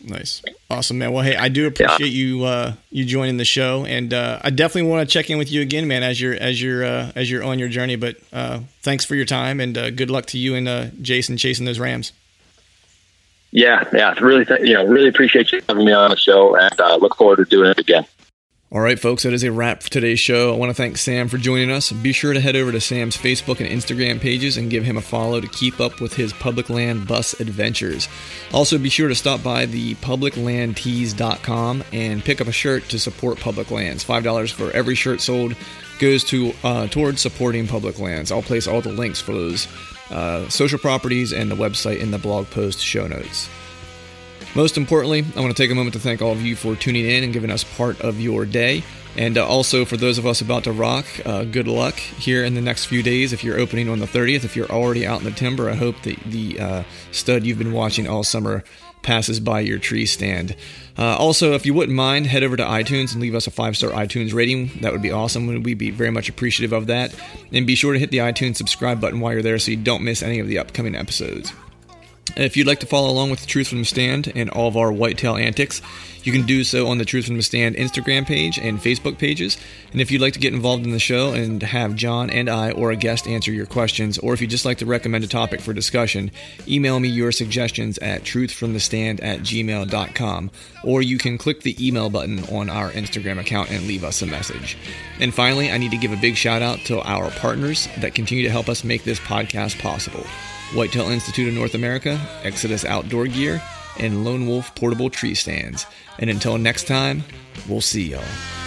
Nice, awesome, man. Well, hey, I do appreciate yeah. you uh, you joining the show, and uh, I definitely want to check in with you again, man, as you're as you're uh, as you're on your journey. But uh, thanks for your time, and uh, good luck to you and uh, Jason chasing those Rams. Yeah, yeah, really, th- you know, really appreciate you having me on the show, and look forward to doing it again. All right, folks, that is a wrap for today's show. I want to thank Sam for joining us. Be sure to head over to Sam's Facebook and Instagram pages and give him a follow to keep up with his public land bus adventures. Also, be sure to stop by the publiclandtees.com and pick up a shirt to support public lands. $5 for every shirt sold goes to uh, towards supporting public lands. I'll place all the links for those uh, social properties and the website in the blog post show notes. Most importantly, I want to take a moment to thank all of you for tuning in and giving us part of your day. And uh, also for those of us about to rock, uh, good luck here in the next few days. If you're opening on the 30th, if you're already out in the timber, I hope that the uh, stud you've been watching all summer passes by your tree stand. Uh, also, if you wouldn't mind, head over to iTunes and leave us a five star iTunes rating. That would be awesome. We'd be very much appreciative of that. And be sure to hit the iTunes subscribe button while you're there so you don't miss any of the upcoming episodes. If you'd like to follow along with the Truth from the Stand and all of our whitetail antics, you can do so on the Truth from the Stand Instagram page and Facebook pages. And if you'd like to get involved in the show and have John and I or a guest answer your questions, or if you'd just like to recommend a topic for discussion, email me your suggestions at truthfromthestand at gmail.com, or you can click the email button on our Instagram account and leave us a message. And finally, I need to give a big shout out to our partners that continue to help us make this podcast possible. Whitetail Institute of North America, Exodus Outdoor Gear, and Lone Wolf Portable Tree Stands. And until next time, we'll see y'all.